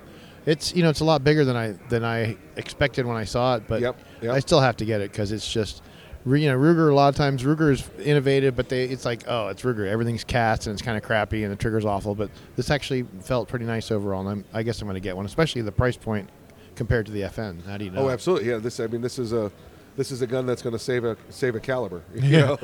it's you know it's a lot bigger than I than I expected when I saw it, but Yep, yep. I still have to get it because it's just. You know, Ruger. A lot of times, Ruger is innovative, but they it's like, oh, it's Ruger. Everything's cast and it's kind of crappy, and the trigger's awful. But this actually felt pretty nice overall, and I'm, I guess I'm going to get one, especially the price point compared to the FN. How do you know? Oh, absolutely. Yeah, this I mean this is a this is a gun that's going to save a save a caliber. You Yeah. know?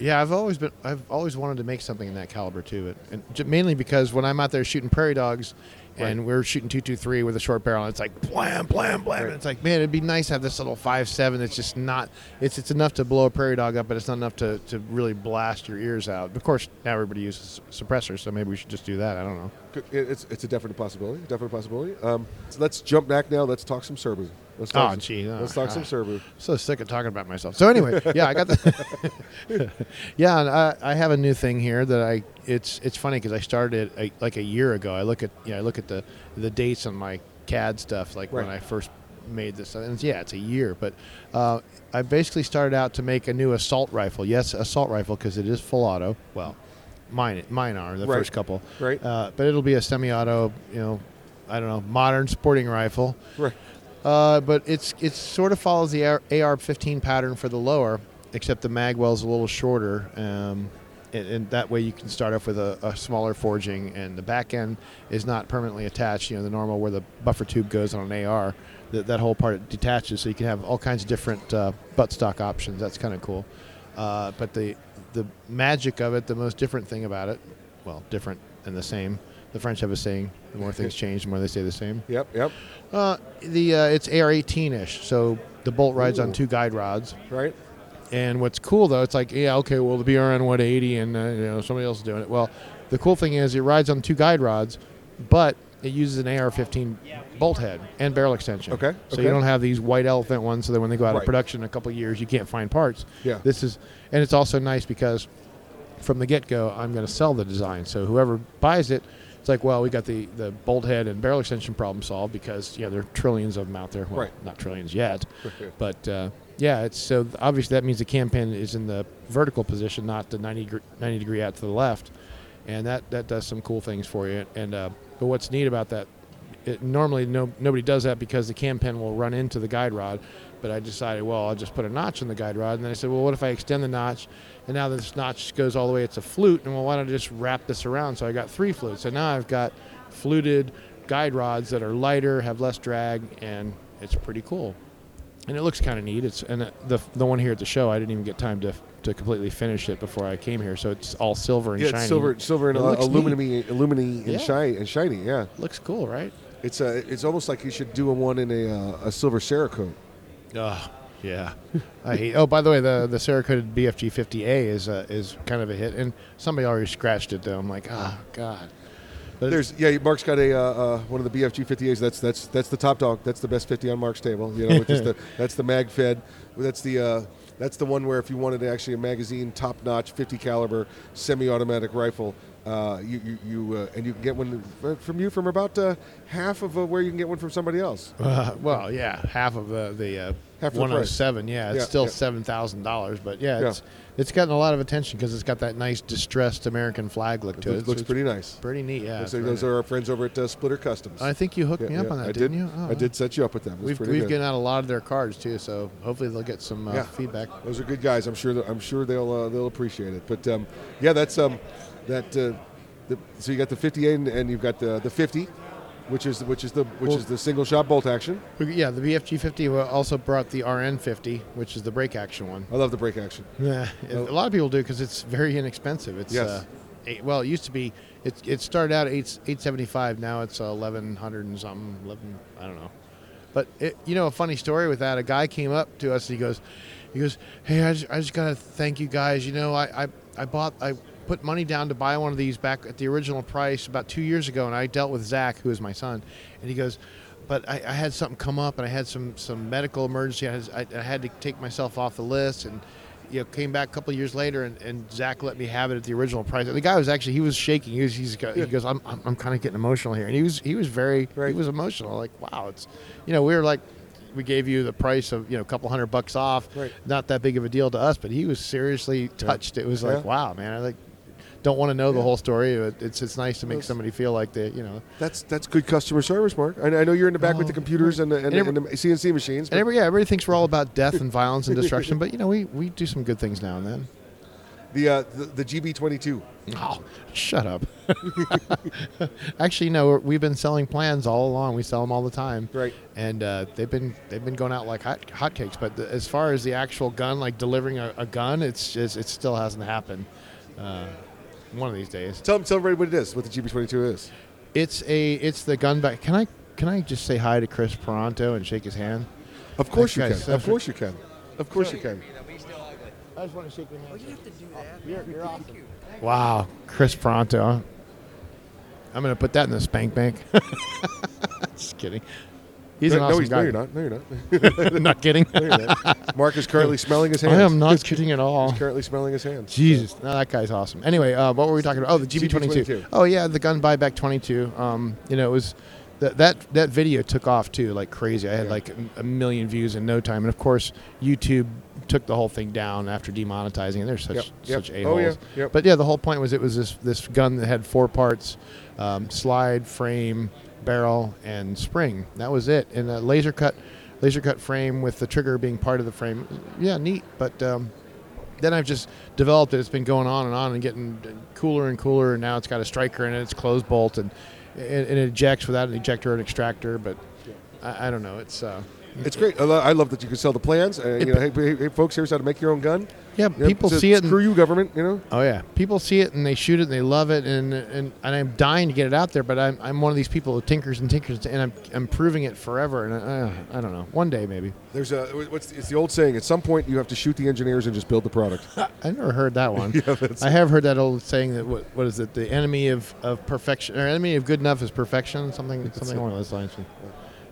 yeah, I've always been I've always wanted to make something in that caliber too, It- and mainly because when I'm out there shooting prairie dogs, and we're shooting two two three with a short barrel, and it's like blam blam blam. And it's like man, it'd be nice to have this little five seven that's just not. It's it's enough to blow a prairie dog up, but it's not enough to, to really blast your ears out. Of course, now everybody uses suppressors, so maybe we should just do that. I don't know. It's it's a definite possibility. Definite possibility. Um, so let's jump back now. Let's talk some Serbu. Let's talk Oh, some, gee. oh, Let's talk some. Serbu. So sick of talking about myself. So anyway, yeah, I got the. yeah, and I, I have a new thing here that I. It's it's funny because I started it a, like a year ago. I look at yeah, I look at the the dates on my CAD stuff, like when I first made this. And it's, yeah, it's a year, but uh, I basically started out to make a new assault rifle. Yes, assault rifle because it is full auto. Well, mine mine are the Right. first couple. Right. Uh, but it'll be a semi-auto. You know, I don't know, modern sporting rifle. Right. Uh, but it's it sort of follows the AR, 15 pattern for the lower, except the magwell's a little shorter. Um, and, and that way you can start off with a, a smaller forging, and the back end is not permanently attached. You know, the normal where the buffer tube goes on an AR, that, that whole part detaches, so you can have all kinds of different uh, buttstock options. That's kind of cool. Uh, but the the magic of it, the most different thing about it, well, different and the same. The French have a saying: the more things change, the more they stay the same. Yep, yep. Uh, the uh, it's AR 18ish, so the bolt rides on two guide rods. Right. And what's cool though, it's like, yeah, okay, well the BRN 180 and uh, you know somebody else is doing it. Well, the cool thing is it rides on two guide rods, but it uses an AR-15 bolt head and barrel extension. Okay, So okay. you don't have these white elephant ones, so that when they go out Right. of production in a couple years, you can't find parts. Yeah. This is, and it's also nice because from the get-go, I'm going to sell the design. So whoever buys it, it's like, well, we got the, the bolt head and barrel extension problem solved because yeah, there are trillions of them out there. Well, Right. not trillions yet, but uh, yeah, it's so obviously that means the cam pin is in the vertical position, not the 90 degree, 90 degree out to the left, and that that does some cool things for you. And uh, but what's neat about that, it, normally no nobody does that because the cam pin will run into the guide rod. But I decided, well, I'll just put a notch in the guide rod, and then I said, well, what if I extend the notch, and now this notch goes all the way, it's a flute, and well, why don't I just wrap this around? So I got three flutes. So now I've got fluted guide rods that are lighter, have less drag, and it's pretty cool and it looks kind of neat. It's and the the one here at the show, I didn't even get time to to completely finish it before I came here. So it's all silver and Yeah, shiny. silver, silver and uh, aluminum, aluminum and Yeah. shiny, and shiny. Yeah, looks cool, right? It's uh, it's almost like you should do a one in a uh, a silver Cerakote. Ugh, yeah. I hate. Oh, by the way, the the Cerakoted BFG 50A is uh, is kind of a hit, and somebody already scratched it though. I'm like, oh god. But There's yeah, Mark's got a uh, uh, one of the BFG 50As. That's that's that's the top dog. That's the best 50 on Mark's table. You know, which is the that's the mag fed. That's the uh, that's the one where if you wanted actually a magazine top notch 50 caliber semi-automatic rifle, uh, you you, you uh, and you can get one from you from about uh, half of uh, where you can get one from somebody else. Uh, well, yeah, half of the uh, Half the 107. Yeah, it's Yeah, still yeah. seven thousand dollars, but yeah, Yeah. it's it's gotten a lot of attention because it's got that nice distressed American flag look to it. It looks, looks pretty nice. Pretty neat, yeah. Looks it's like very those nice. are our friends over at uh, Splitter Customs. I think you hooked me up on that, I didn't did. you? Oh, I did set you up with them. We've we've good. given out a lot of their cards too, so hopefully they'll get some uh, feedback. Those are good guys. I'm sure. That, I'm sure they'll uh, they'll appreciate it. But um, yeah, that's um, that. Uh, the, so you got the 58 and, and you've got the the 50, which is which is the which Well- is the single shot bolt action. Yeah, the BFG 50 wa- also brought the RN 50, which is the break action one. I love the break action. Yeah, a lot of people do because it's very inexpensive. It's Yes. uh, eight, well, it used to be. It, it started out at eight eight seventy five. Now it's eleven hundred and something. Eleven, I don't know. But it, you know, a funny story with that. A guy came up to us. and He goes, he goes, hey, I just, I just gotta thank you guys. You know, I, I, I bought, I put money down to buy one of these back at the original price about two years ago, and I dealt with Zach, who is my son, and he goes. But I, I had something come up, and I had some, some medical emergency. I, had- I, I had to take myself off the list, and you know, came back a couple of years later, and, and Zach let me have it at the original price. The guy was actually he was shaking. He was he's he goes, I'm, I'm, I'm kind of getting emotional here, and he was he was very he was emotional. Like wow, it's you know we were like we gave you the price of you know a couple hundred bucks off, not that big of a deal to us, but he was seriously touched. It was like Yeah. wow, man, I like don't want to know the whole story. but It's it's nice to make That's- somebody feel like they you know. That's that's good customer service, Mark. I, I know you're in the back with the Oh, computers and the, and, And the- every- and the CNC machines. And every, yeah, everybody thinks we're all about death and violence and destruction, but you know we, we do some good things now and then. the, uh, the the GB22. Oh, shut up. Actually, no, we're- we've been selling plans all along. We sell them all the time. Right. And uh, they've been they've been going out like hot hotcakes. But the, as far as the actual gun, like delivering a, a gun, it's just it still hasn't happened. Uh, one of these days. Tell tell everybody what it is. What the GB22 is. It's a it's the gun back. Can I can I just say hi to Chris Peranto and shake his hand? Of course That you can. Of course you can. Of course you can. I just want to shake your hand. Oh, you have to do that. Oh, you're, you're awesome. Wow, Chris Pronto. I'm gonna put that in the spank bank. Just kidding. He's no, an awesome no, he's, guy. no, you're not. No, you're not. not kidding. No, not. Mark is currently smelling his hands. I am not kidding at all. He's currently smelling his hands. Jesus, no, that guy's awesome. Anyway, uh, what were we talking about? Oh, the GB22. GB22. Oh yeah, the gun buyback 22. Um, you know, it was that that that video took off too, like crazy. I had like a, a million views in no time, and of course, YouTube took the whole thing down after demonetizing. And they're such Yep, yep. such a Oh, holes. yeah, yep. But yeah, the whole point was it was this this gun that had four parts: um, slide, frame, barrel, and spring. That was it. And a laser cut, laser cut frame with the trigger being part of the frame. Yeah, neat. But um, then I've just developed it. It's been going on and on and getting cooler and cooler, and now it's got a striker in it. It's closed bolt and and it ejects without an ejector or an extractor. But I, I don't know. It's uh, It's great. I lo- I love that you can sell the plans. Uh, you know, hey, hey, hey, folks, here's how to make your own gun. Yeah, You know, people so see it. and- Screw you, government. You know. Oh yeah, people see it and they shoot it and they love it and and, and I'm dying to get it out there, but I'm, I'm one of these people who tinkers and tinkers and I'm I'm proving it forever and uh, I don't know, one day maybe. There's a what's it's the old saying. At some point, you have to shoot the engineers and just build the product. I never heard that one. Yeah, I have heard that old saying that what, what is it? The enemy of, of perfection or enemy of good enough is perfection. Something something along those lines.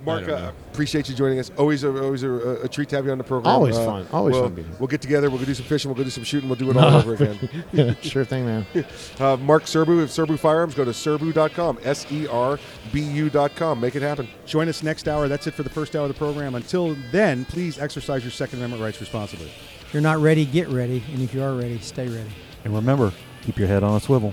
Mark, uh, appreciate you joining us. Always, a, always a, a treat to have you on the program. Always Uh, fun. Always we'll, fun being. We'll get together. We'll go do some fishing. We'll go do some shooting. We'll do it all over again. sure thing, man. Uh, Mark Serbu of Serbu Firearms. Go to serbu.com. S E R B U.com. Make it happen. Join us next hour. That's it for the first hour of the program. Until then, please exercise your Second Amendment rights responsibly. If you're not ready, get ready. And if you are ready, stay ready. And remember, keep your head on a swivel.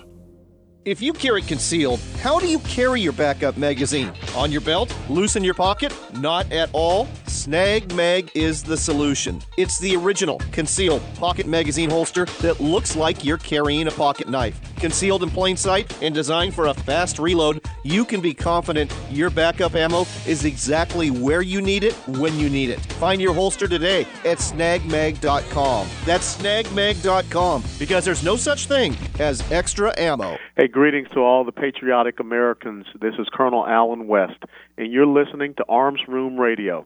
If you carry concealed, how do you carry your backup magazine? On your belt? Loose in your pocket? Not at all? Snag Mag is the solution. It's the original concealed pocket magazine holster that looks like you're carrying a pocket knife. Concealed in plain sight and designed for a fast reload, you can be confident your backup ammo is exactly where you need it when you need it. Find your holster today at snagmag.com. That's snagmag.com because there's no such thing as extra ammo. Hey, greetings to all the patriotic Americans. This is Colonel Allen West, and you're listening to Arms Room Radio.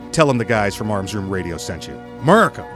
Tell them the guys from Arms Room Radio sent you. America!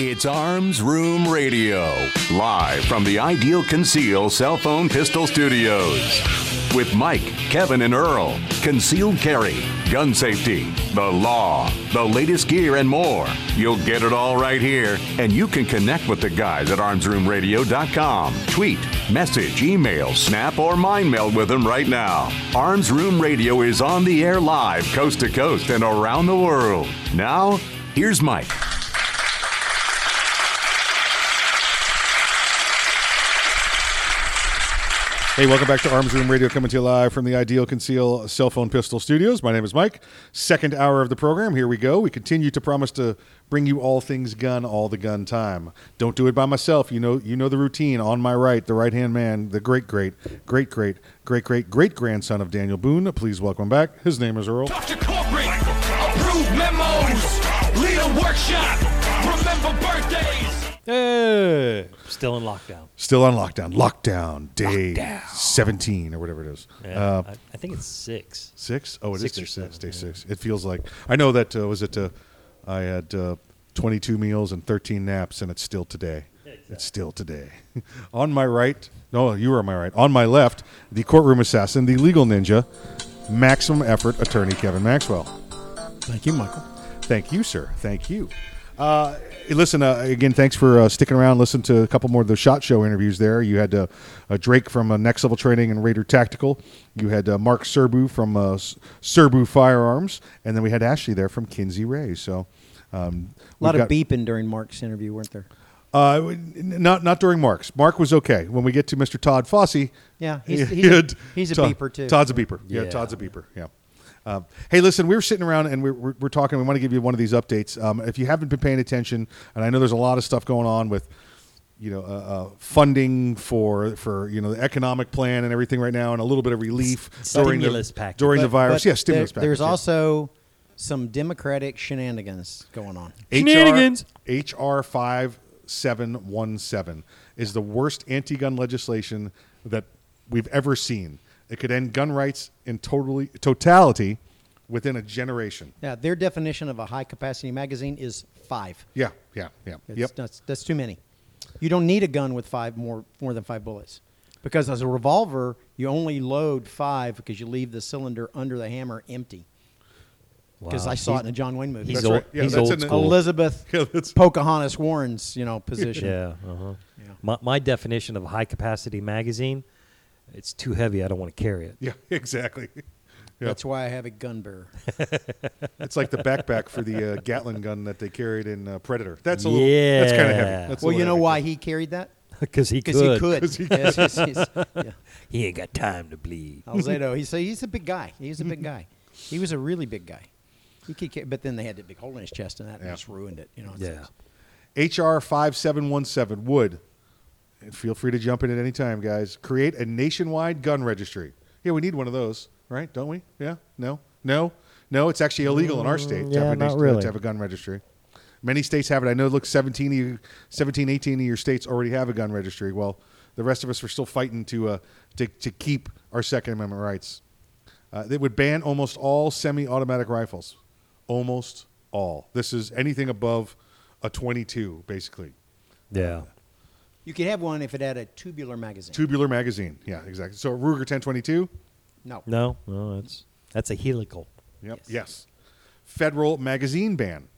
It's Arms Room Radio, live from the Ideal Conceal Cell Phone Pistol Studios. With Mike, Kevin, and Earl, concealed carry, gun safety, the law, the latest gear, and more. You'll get it all right here, and you can connect with the guys at armsroomradio.com. Tweet, message, email, snap, or mind meld with them right now. Arms Room Radio is on the air live, coast to coast, and around the world. Now, here's Mike. Hey, welcome back to Arms Room Radio, coming to you live from the Ideal Conceal Cell Phone Pistol Studios. My name is Mike. Second hour of the program. Here we go. We continue to promise to bring you all things gun, all the gun time. Don't do it by myself. You know, you know the routine. On my right, the right hand man, the great, great, great, great, great, great, great grandson of Daniel Boone. Please welcome back. His name is Earl. Corporate, memos, lead a workshop, remember birthdays. Hey, still in lockdown. Still on lockdown. Lockdown day seventeen or whatever it is. Yeah, Uh, I, I think it's six. Six? Oh, it is Six day or six. seven, Day yeah. six. It feels like I know that uh, was it. Uh, I had uh, twenty-two meals and thirteen naps, and it's still today. It's still today. on my right, no, you were on my right. On my left, the courtroom assassin, the legal ninja, maximum effort attorney Kevin Maxwell. Thank you, Michael. Thank you, sir. Thank you. Uh, listen, uh, again, thanks for uh, sticking around. Listen to a couple more of the Shot Show interviews there. You had uh, uh, Drake from uh, Next Level Training and Raider Tactical. You had uh, Mark Serbu from uh, Serbu Firearms. And then we had Ashley there from Kinsey Rhea. So, um, A lot we've of beeping during Mark's interview, weren't there? Uh, not not during Mark's. Mark was okay. When we get to Mr. Todd Fossey, Yeah, he's- he he's a- he's a beeper, too. Todd's a beeper. Yeah, Yeah. Todd's a beeper. Yeah. Um, hey, listen, we were sitting around and we're, we're, we're talking. We want to give you one of these updates. Um, if you haven't been paying attention, and I know there's a lot of stuff going on with, you know, uh, uh, funding for for you know the economic plan and everything right now, and a little bit of relief during Stimulus the package. during the virus. but Yeah, stimulus there- package. There's yeah. also some Democratic shenanigans going on. HR, HR five seven one seven is the worst anti-gun legislation that we've ever seen. It could end gun rights in totally totality within a generation. Yeah, their definition of a high capacity magazine is five. Yeah, yeah, yeah. It's, yep. that's, that's too many. You don't need a gun with five more more than five bullets, because as a revolver, you only load five because you leave the cylinder under the hammer empty. Because Wow. I saw He's- it in a John Wayne movie. he's That's old- right. Yeah, he's that's old in school. Elizabeth Yeah, that's- Pocahontas Warren's you know position. Yeah. Uh-huh. Yeah. My, my definition of a high capacity magazine, it's too heavy. I don't want to carry it. Yeah, exactly. Yeah. That's why I have a gun bearer. It's like the backpack for the uh, Gatling gun that they carried in uh, Predator. That's a little. That's kind of heavy. That's well, you know heavy. why he carried that? Because he Because could. he could. 'Cause he Yes, could. he's- he's- yeah. He ain't got time to bleed. Alzado, he's a, he's a big guy. He's a big guy. He was a really big guy. He could, ca- but then they had that big hole in his chest, and that Yeah. just ruined it. You know. Yeah. HR 5717 would, and feel free to jump in at any time, guys, create a nationwide gun registry. Yeah, we need one of those, right? Don't we? Yeah? No? No? No, it's actually illegal in our state to, yeah, have a not nation- really. to have a gun registry. Many states have it. I know, look, 17, of you, 17, 18 of your states already have a gun registry. Well, the rest of us are still fighting to, uh, to, to keep our Second Amendment rights. Uh, they would ban almost all semi-automatic rifles, almost all. This is anything above a 22, basically. Yeah. You could have one if it had a tubular magazine. Tubular magazine. Yeah, exactly. So Ruger 1022. no. No, no, that's that's a helical. Yep. Yes. Federal magazine ban.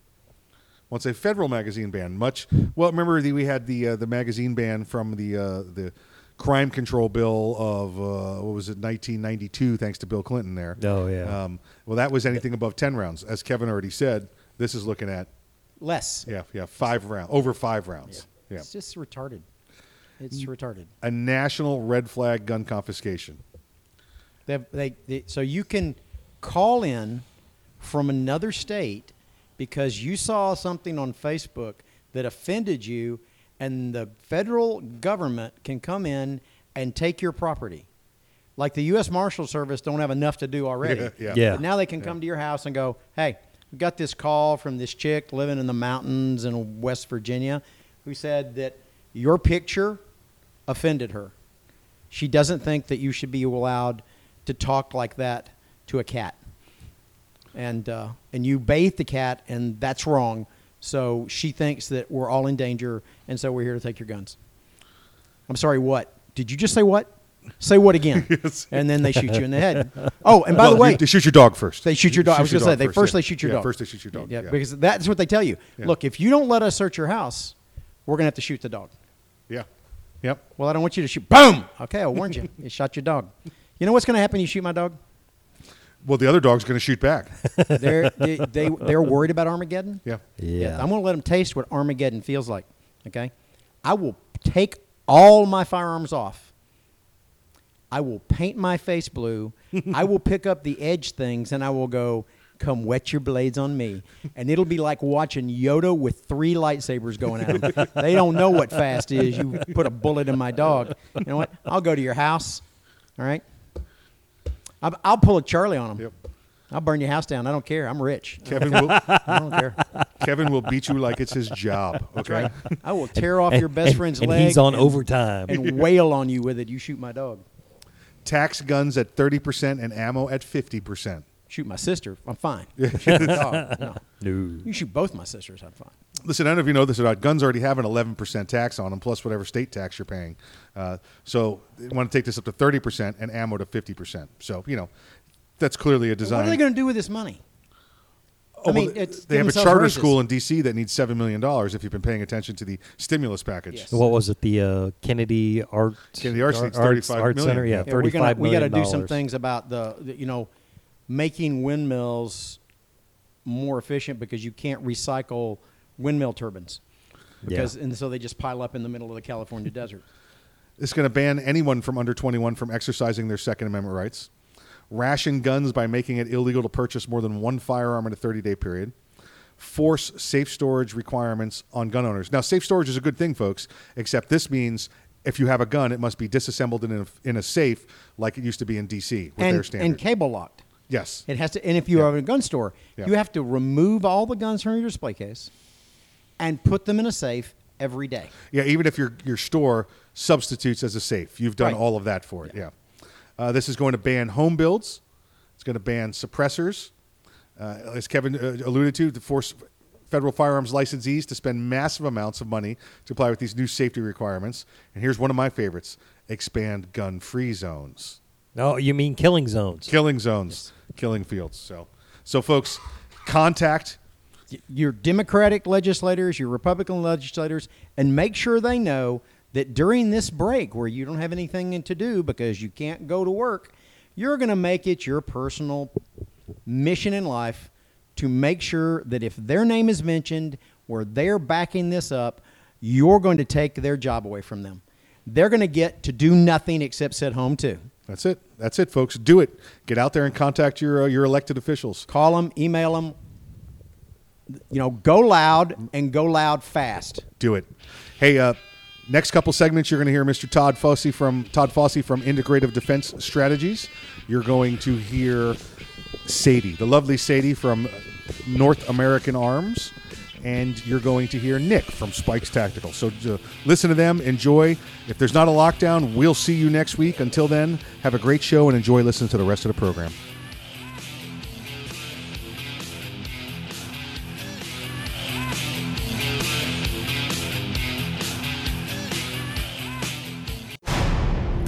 Once a federal magazine ban, much well. Remember the, we had the uh, the magazine ban from the uh, the crime control bill of uh, what was it, 1992, thanks to Bill Clinton. There. Oh, yeah. Um, well, that was anything above 10 rounds, as Kevin already said. This is looking at Less. yeah, yeah, five rounds, over five rounds. Yeah. It's just retarded. It's mm. retarded. A national red flag gun confiscation. They, have- they, they, so you can call in from another state because you saw something on Facebook that offended you, and the federal government can come in and take your property. Like the U.S. Marshal Service don't have enough to do already. Yeah, yeah. Yeah. But now they can come to your house and go, "Hey, we got this call from this chick living in the mountains in West Virginia, who said that your picture offended her. She doesn't think that you should be allowed to talk like that to a cat, and uh, and you bathe the cat, and that's wrong. So she thinks that we're all in danger, and so we're here to take your guns. I'm sorry, what? Did you just say what? Say what again? Yes. And then they shoot you in the head. Oh, and by Well, the way, you- they shoot your dog first. They shoot your dog. I was going to say they first, first yeah. they shoot your Yeah, dog. first they shoot your dog, Yeah, yeah. because that's what they tell you. Look, if you don't let us search your house, we're going to have to shoot the dog. Yeah. Yep. Well, I don't want you to shoot. Boom. Okay, I warned you. You shot your dog. You know what's going to happen? when You shoot my dog. Well, the other dog's going to shoot back. They're they, they they're worried about Armageddon. Yeah. Yeah. I'm going to let them taste what Armageddon feels like. Okay. I will take all my firearms off. I will paint my face blue. I will pick up the edge things and I will go, come wet your blades on me. And it'll be like watching Yoda with three lightsabers going at him. they don't know what fast is. You put a bullet in my dog. You know what? I'll go to your house. All right. I'll, I'll pull a Charlie on them. Yep. I'll burn your house down. I don't care. I'm rich. Kevin will. I don't care. Kevin will beat you like it's his job. Okay. right. I will tear off And- your best and- friend's and leg. he's on overtime. and wail on you with it. You shoot my dog. Tax guns at thirty percent and ammo at fifty percent. Shoot my sister. I'm fine. Shoot my dog. No. No. You shoot both my sisters. I'm fine. Listen, I don't know if you know this or not. Guns already have an eleven percent tax on them, plus whatever state tax you're paying. Uh, so they want to take this up to thirty percent and ammo to fifty percent. So you know, that's clearly a design. What are they going to do with this money? Oh, I mean, well, it's they have a charter raises. school in D.C. that needs seven million dollars. If you've been paying attention to the stimulus package, Yes. What was it? The uh, Kennedy Art Kennedy Arts needs Arts, Arts. Center. Yeah, Yeah, Yeah, we're thirty-five gonna, we got to do some things about the, the, you know, making windmills more efficient because you can't recycle windmill turbines. because and so they just pile up in the middle of the California desert. It's going to ban anyone from under 21 from exercising their Second Amendment rights. Ration guns by making it illegal to purchase more than one firearm in a 30 day period. Force safe storage requirements on gun owners. Now, safe storage is a good thing, folks, except this means if you have a gun, it must be disassembled in a, in a safe like it used to be in D.C. with their standard. and cable locked. Yes. It has to, and if you are in a gun store, Yeah. you have to remove all the guns from your display case and put them in a safe every day. Yeah, even if your your store substitutes as a safe, you've done Right. all of that for it. Yeah. Uh, this is going to ban home builds. It's going to ban suppressors. Uh, as Kevin uh, alluded to, to force federal firearms licensees to spend massive amounts of money to comply with these new safety requirements. And here's one of my favorites: expand gun-free zones. No, you mean killing zones. Killing zones, killing fields. So, so folks, contact your Democratic legislators, your Republican legislators, and make sure they know that during this break where you don't have anything to do because you can't go to work, you're going to make it your personal mission in life to make sure that if their name is mentioned where they're backing this up, you're going to take their job away from them. They're going to get to do nothing except sit home too. That's it. That's it, folks. Do it. Get out there and contact your uh, your elected officials. Call them, email them. You know, go loud and go loud fast. do it. Hey, uh, next couple segments, you're going to hear Mr. Todd Fossey from Todd Fossey from Integrative Defense Strategies. You're going to hear Sadie, the lovely Sadie from North American Arms, and you're going to hear Nick from Spikes Tactical. So uh, listen to them, enjoy. If there's not a lockdown, we'll see you next week. Until then, have a great show and enjoy listening to the rest of the program.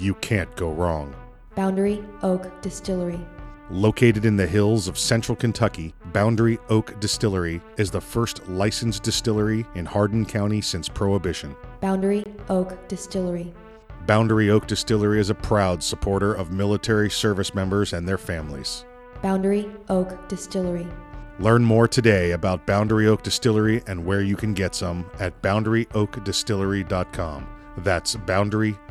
you can't go wrong. Boundary Oak Distillery. Located in the hills of central Kentucky, Boundary Oak Distillery is the first licensed distillery in Hardin County since Prohibition. Boundary Oak Distillery. Boundary Oak Distillery is a proud supporter of military service members and their families. Boundary Oak Distillery. Learn more today about Boundary Oak Distillery and where you can get some at boundaryoakdistillery.com. That's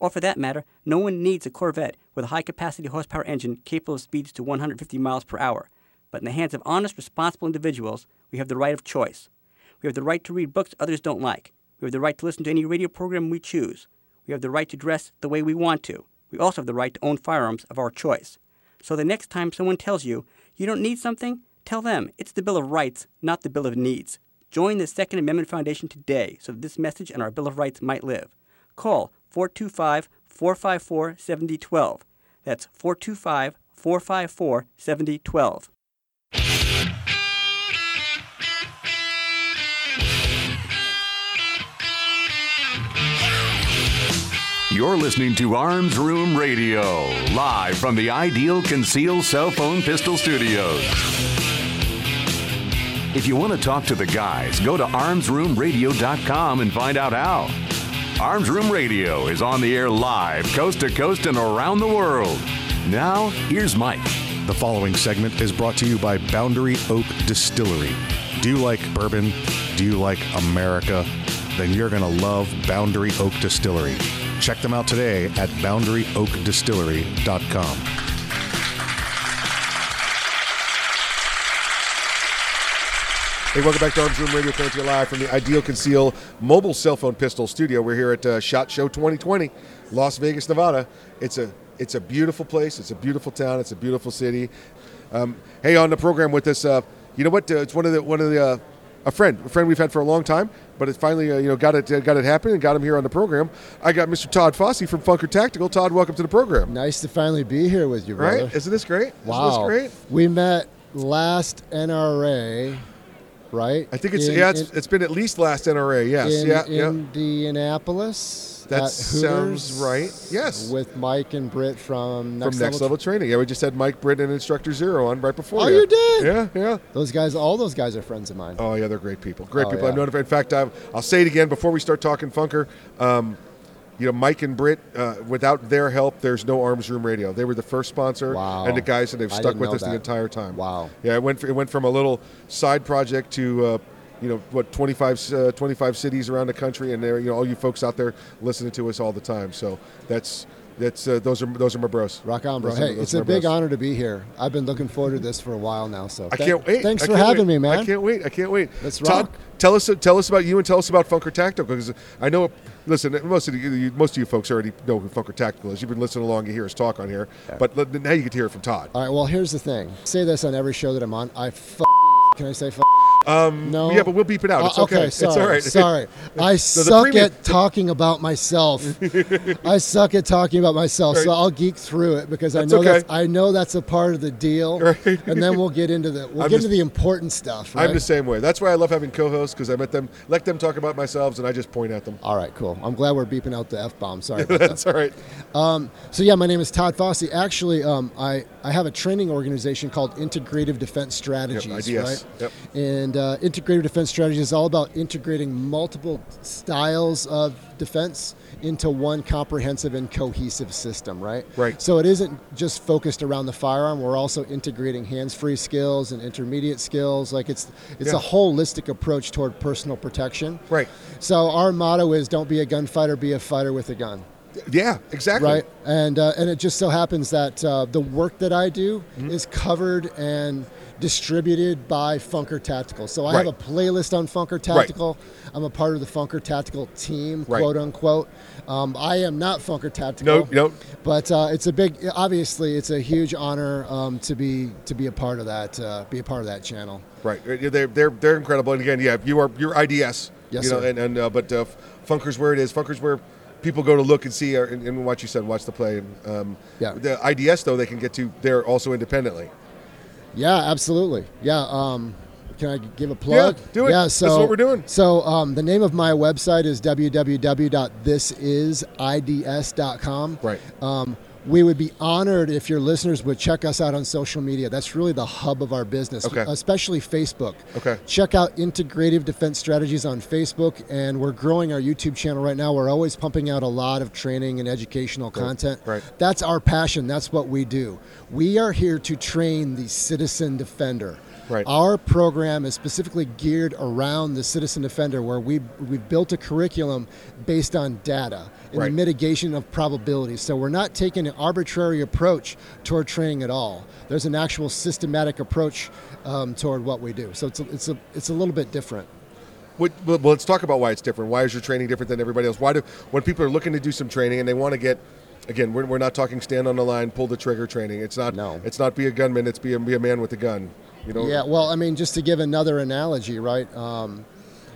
Or for that matter, no one needs a Corvette with a high capacity horsepower engine capable of speeds to 150 miles per hour. But in the hands of honest, responsible individuals, we have the right of choice. We have the right to read books others don't like. We have the right to listen to any radio program we choose. We have the right to dress the way we want to. We also have the right to own firearms of our choice. So the next time someone tells you you don't need something, tell them it's the Bill of Rights, not the Bill of Needs. Join the Second Amendment Foundation today so that this message and our Bill of Rights might live. Call 425 454 7012. That's 425 454 7012. You're listening to Arms Room Radio, live from the Ideal Conceal Cell Phone Pistol Studios. If you want to talk to the guys, go to armsroomradio.com and find out how. Arms Room Radio is on the air live, coast to coast and around the world. Now, here's Mike. The following segment is brought to you by Boundary Oak Distillery. Do you like bourbon? Do you like America? Then you're going to love Boundary Oak Distillery. Check them out today at boundaryoakdistillery.com. Hey, welcome back to Arms Room Radio, coming to you live from the Ideal Conceal mobile cell phone pistol studio. We're here at uh, Shot Show 2020, Las Vegas, Nevada. It's a it's a beautiful place. It's a beautiful town. It's a beautiful city. Um, hey, on the program with us, uh, you know what? Uh, it's one of the one of the uh, a friend, a friend we've had for a long time, but it finally uh, you know got it uh, got it happen and got him here on the program. I got Mr. Todd Fossey from Funker Tactical. Todd, welcome to the program. Nice to finally be here with you, brother. Right? Isn't this great? Wow. Isn't this great? We met last NRA, right? I think it's In- yeah, it's, in- it's been at least last NRA. Yes, in yeah, yeah. Indianapolis. That sounds right. Yes. With Mike and Britt from Next, from next level training. Yeah, we just had Mike Britt and Instructor Zero on right before. Oh, you. you did? Yeah, yeah. Those guys, all those guys are friends of mine. Oh yeah, they're great people. Great Oh, people. I've yeah. known. In fact, I've, I'll say it again before we start talking Funker. Um, you know, Mike and Britt. Uh, without their help, there's no Arms Room Radio. They were the first sponsor, Wow. and the guys that they've stuck with us the entire time. Wow. Yeah, it went. It went from a little side project to. Uh, you know what? 25, uh, 25 cities around the country, and there, you know, all you folks out there listening to us all the time. So that's that's uh, those are those are my bros. Rock on, bro. Those Hey, those it's a big bros. honor to be here. I've been looking forward to this for a while now. So I can't wait. Thanks I for having wait. me, man. I can't wait. I can't wait. Let's Todd, rock. tell us tell us about you and tell us about Funker Tactical because I know. Listen, most of you, most of you folks already know who Funker Tactical is. You've been listening along. You hear us talk on here, but now you get to hear it from Todd. All right. Well, here's the thing. Say this on every show that I'm on. I f- can I say f- Um, no. yeah, but we'll beep it out. It's Uh, okay. Sorry. It's all right. Sorry. I the suck premium- at talking about myself. I suck at talking about myself, so I'll geek through it because That's I know okay. that's I know that's a part of the deal. Right. And then we'll get into the we'll I'm get just- into the important stuff. Right? I'm the same way. That's why I love having co-hosts because I let them let them talk about themselves and I just point at them. All right, cool. I'm glad we're beeping out the f bomb. Sorry. That's that. all right. Um, so yeah, my name is Todd Fossey. Actually, um, I I have a training organization called Integrative Defense Strategies. IDS. Right. Yep. And uh, Integrative Defense strategy is all about integrating multiple styles of defense into one comprehensive and cohesive system. Right. Right. So it isn't just focused around the firearm. We're also integrating hands-free skills and intermediate skills. Like it's it's Yeah. a holistic approach toward personal protection. Right. So our motto is don't be a gunfighter, be a fighter with a gun. Yeah, exactly. Right, and uh, and it just so happens that uh, the work that I do Mm-hmm. is covered and distributed by Funker Tactical. So I have a playlist on Funker Tactical. I'm a part of the Funker Tactical team, Right. quote unquote. Um, I am not Funker Tactical. Nope, nope. But uh, it's a big, obviously, it's a huge honor um, to be to be a part of that, uh, be a part of that channel. Right. Uh, They're they're they're incredible. And again, yeah, you are you're IDS. Yes, you know, sir. and, and uh, but uh, Funker's where it is. Funker's where people go to look and see uh, and, and watch you said watch the play. Um, Yeah. The IDS though they can get to there also independently. Yeah, absolutely. Yeah. Um, can I give a plug? Yeah, do it. Yeah, This is so what we're doing. So um, the name of my website is www.thisisids.com. Right. Um, we would be honored if your listeners would check us out on social media. That's really the hub of our business, Okay. especially Facebook. Okay. Check out Integrative Defense Strategies on Facebook, and we're growing our YouTube channel right now. We're always pumping out a lot of training and educational content. right. That's our passion. That's what we do. We are here to train the citizen defender. Right. Our program is specifically geared around the citizen defender, where we we've built a curriculum based on data and Right. the mitigation of probabilities. So we're not taking an arbitrary approach toward training at all. There's an actual systematic approach um, toward what we do. So it's a, it's a it's a little bit different. What, well, well, let's talk about why it's different. Why is your training different than everybody else? Why do when people are looking to do some training and they want to get again, we're, we're not talking stand on the line, pull the trigger training. It's not no. it's not be a gunman. It's be a, be a man with a gun. You know. Yeah, well, I mean, just to give another analogy, right? Um,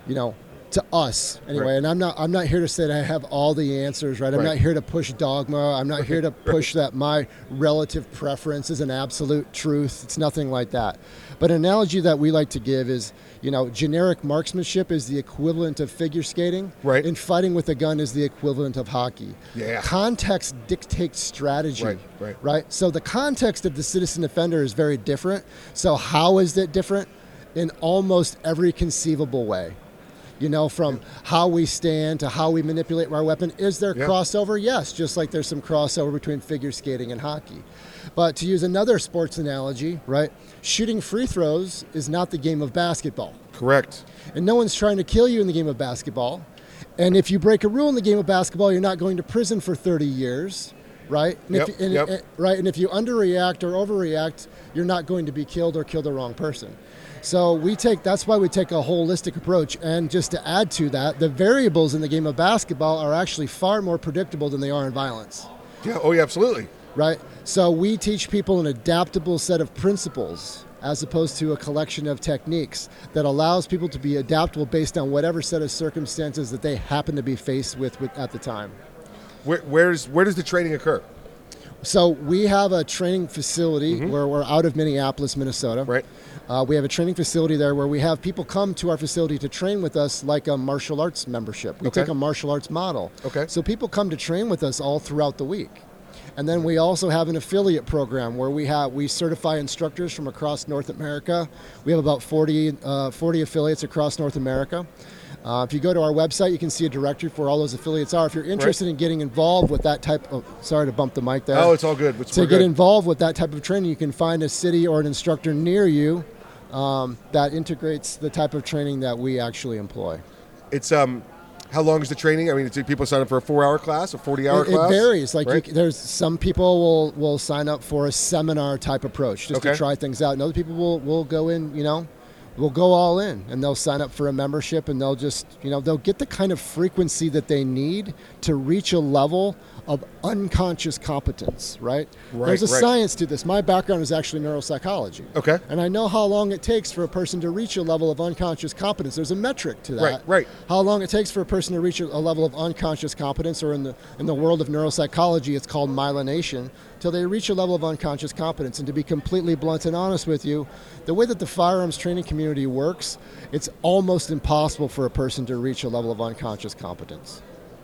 you know, to us anyway, Right. and I'm not I'm not here to say that I have all the answers, right? I'm Right. not here to push dogma. I'm not here to push that my relative preference is an absolute truth. It's nothing like that. But an analogy that we like to give is, you know, generic marksmanship is the equivalent of figure skating, right? And fighting with a gun is the equivalent of hockey. Yeah. Context dictates strategy Right, right. right? So the context of the citizen defender is very different. So how is it different? In almost every conceivable way. You know, from how we stand to how we manipulate our weapon. Is there Yeah. crossover? Yes, just like there's some crossover between figure skating and hockey. But to use another sports analogy, right? Shooting free throws is not the game of basketball. Correct. And no one's trying to kill you in the game of basketball. And if you break a rule in the game of basketball, you're not going to prison for 30 years, right? And Yep, if, and, yep. and- right. And if you underreact or overreact, you're not going to be killed or kill the wrong person. So we take that's why we take a holistic approach. And just to add to that, the variables in the game of basketball are actually far more predictable than they are in violence. Yeah. Oh, yeah. Absolutely. Right. So we teach people an adaptable set of principles as opposed to a collection of techniques that allows people to be adaptable based on whatever set of circumstances that they happen to be faced with, with at the time. Where, where's where does the training occur? So we have a training facility where we're out of Minneapolis, Minnesota. Mm-hmm. Right. Uh, we have a training facility there where we have people come to our facility to train with us like a martial arts membership. We Okay. take a martial arts model. Okay. So people come to train with us all throughout the week. And then we also have an affiliate program where we have we certify instructors from across North America. We have about 40, uh, 40 affiliates across North America. Uh, if you go to our website, you can see a directory for all those affiliates are. If you're interested in getting involved with that type of, sorry to bump the mic there. Oh, it's all good. It's- to get good. involved with that type of training, you can find a city or an instructor near you um, that integrates the type of training that we actually employ. It's um, how long is the training? I mean, do people sign up for a four-hour class, a forty-hour it, class? it varies. Like right? you, there's some people will will sign up for a seminar type approach just Okay. to try things out, and other people will will go in. You know, will go all in, and they'll sign up for a membership, and they'll just you know they'll get the kind of frequency that they need to reach a level of unconscious competence. Right. Right, There's a right. science to this. My background is actually neuropsychology. Okay. And I know how long it takes for a person to reach a level of unconscious competence. There's a metric to that. Right, right. How long it takes for a person to reach a, a level of unconscious competence, or in the in the world of neuropsychology, it's called myelination, till they reach a level of unconscious competence. And to be completely blunt and honest with you, the way that the firearms training community works, it's almost impossible for a person to reach a level of unconscious competence.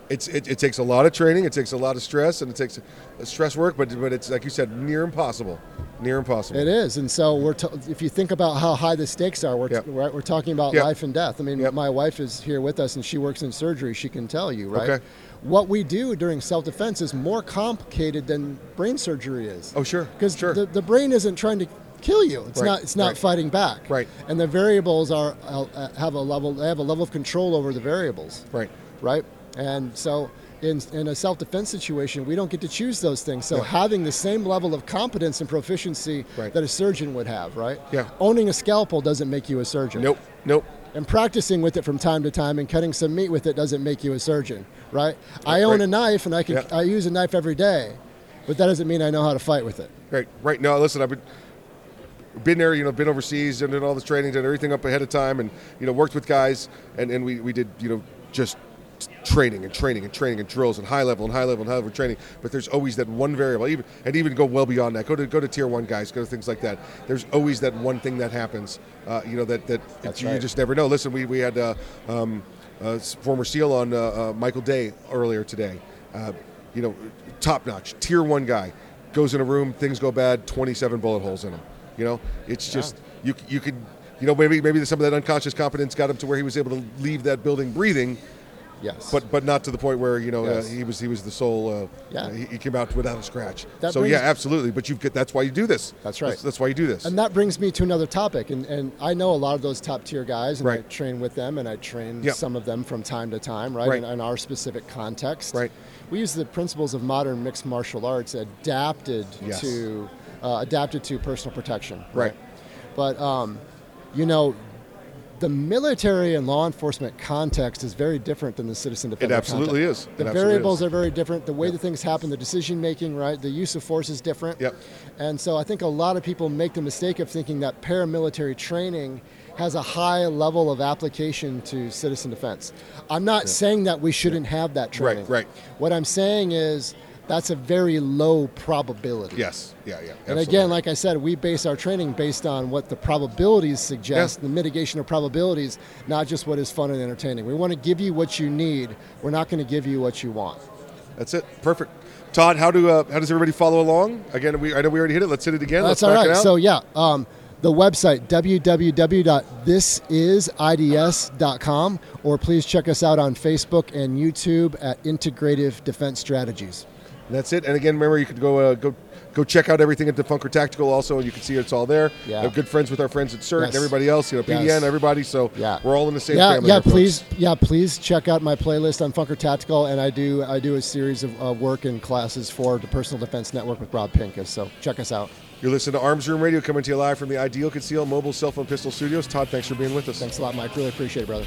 It's it, it takes a lot of training. It takes a lot of stress, and it takes uh, stress work. But but it's like you said, near impossible. Near impossible. It is, and so we're. T- if you think about how high the stakes are, we're, t- Yep. right, we're talking about Yep. life and death. I mean, my wife is here with us, and she works in surgery. She can tell you, right? Okay. What we do during self-defense is more complicated than brain surgery is. Oh, sure. Because the, the brain isn't trying to kill you. It's Right, not. It's not right. fighting back. Right. And the variables are uh, have a level. They have a level of control over the variables. Right. Right. And so. In, in a self-defense situation, we don't get to choose those things. So Yeah. having the same level of competence and proficiency Right. that a surgeon would have, right? Yeah. Owning a scalpel doesn't make you a surgeon. Nope. Nope. And practicing with it from time to time and cutting some meat with it doesn't make you a surgeon, right? I own a knife and I can Yeah. I use a knife every day, but that doesn't mean I know how to fight with it. Right, right. No, listen, I've been been there, you know, been overseas and did all this training, did everything up ahead of time, and you know, worked with guys, and, and we, we did, you know, just training and training and training and drills and high level and high level and high level training. But there's always that one variable, even and even go well beyond that. Go to go to tier one guys, go to things like that. There's always that one thing that happens, uh, you know, that that That's you just never know. Listen, we we had uh, um, uh, former SEAL on uh, uh, Michael Day earlier today. Uh, you know, top notch, tier one guy, goes in a room, things go bad, 27 bullet holes in him. You know, it's just you you could you know maybe maybe some of that unconscious competence got him to where he was able to leave that building breathing, Yes. But but not to the point where you know Yes. uh, he was he was the sole. Uh, Yeah. He, he came out without a scratch. That so brings- yeah, absolutely. But you've got that's why you do this. That's right. That's, why you do this. And that brings me to another topic. And, and I know a lot of those top tier guys, and I Right. train with them, and I train Yep. some of them from time to time, right? Right. In, in our specific context. Right. We use the principles of modern mixed martial arts adapted Yes. to uh, adapted to personal protection. Right. But um, you know, the military and law enforcement context is very different than the citizen defender. It absolutely context. is. The variables is. are very different. The way that things happen, the decision making, right? The use of force is different. Yep. And so I think a lot of people make the mistake of thinking that paramilitary training has a high level of application to citizen defense. I'm not saying that we shouldn't have that training. Right, right. What I'm saying is that's a very low probability. Yes. Yeah. Yeah. And again, like I said, we base our training based on what the probabilities suggest, Yeah. the mitigation of probabilities, not just what is fun and entertaining. We want to give you what you need. We're not going to give you what you want. That's it. Perfect. Todd, how do uh, how does everybody follow along? Again, we I know we already hit it. Let's hit it again. That's Let's all right. So yeah, um, the website www.thisisids.com, or please check us out on Facebook and YouTube at Integrative Defense Strategies. And that's it. And again, remember you could go uh, go go check out everything at Defunker Tactical. Also, and you can see it's all there. Yeah. We're good friends with our friends at SIRT Yes. and everybody else. You know, PDN, Yes. everybody. So Yeah. we're all in the same yeah, family. yeah. here, folks. Please, yeah, please check out my playlist on Funker Tactical, and I do I do a series of uh, work and classes for the Personal Defense Network with Rob Pincus. So check us out. You're listening to Arms Room Radio coming to you live from the Ideal Conceal Mobile Cell Phone Pistol Studios. Todd, thanks for being with us. Thanks a lot, Mike. Really appreciate it, brother.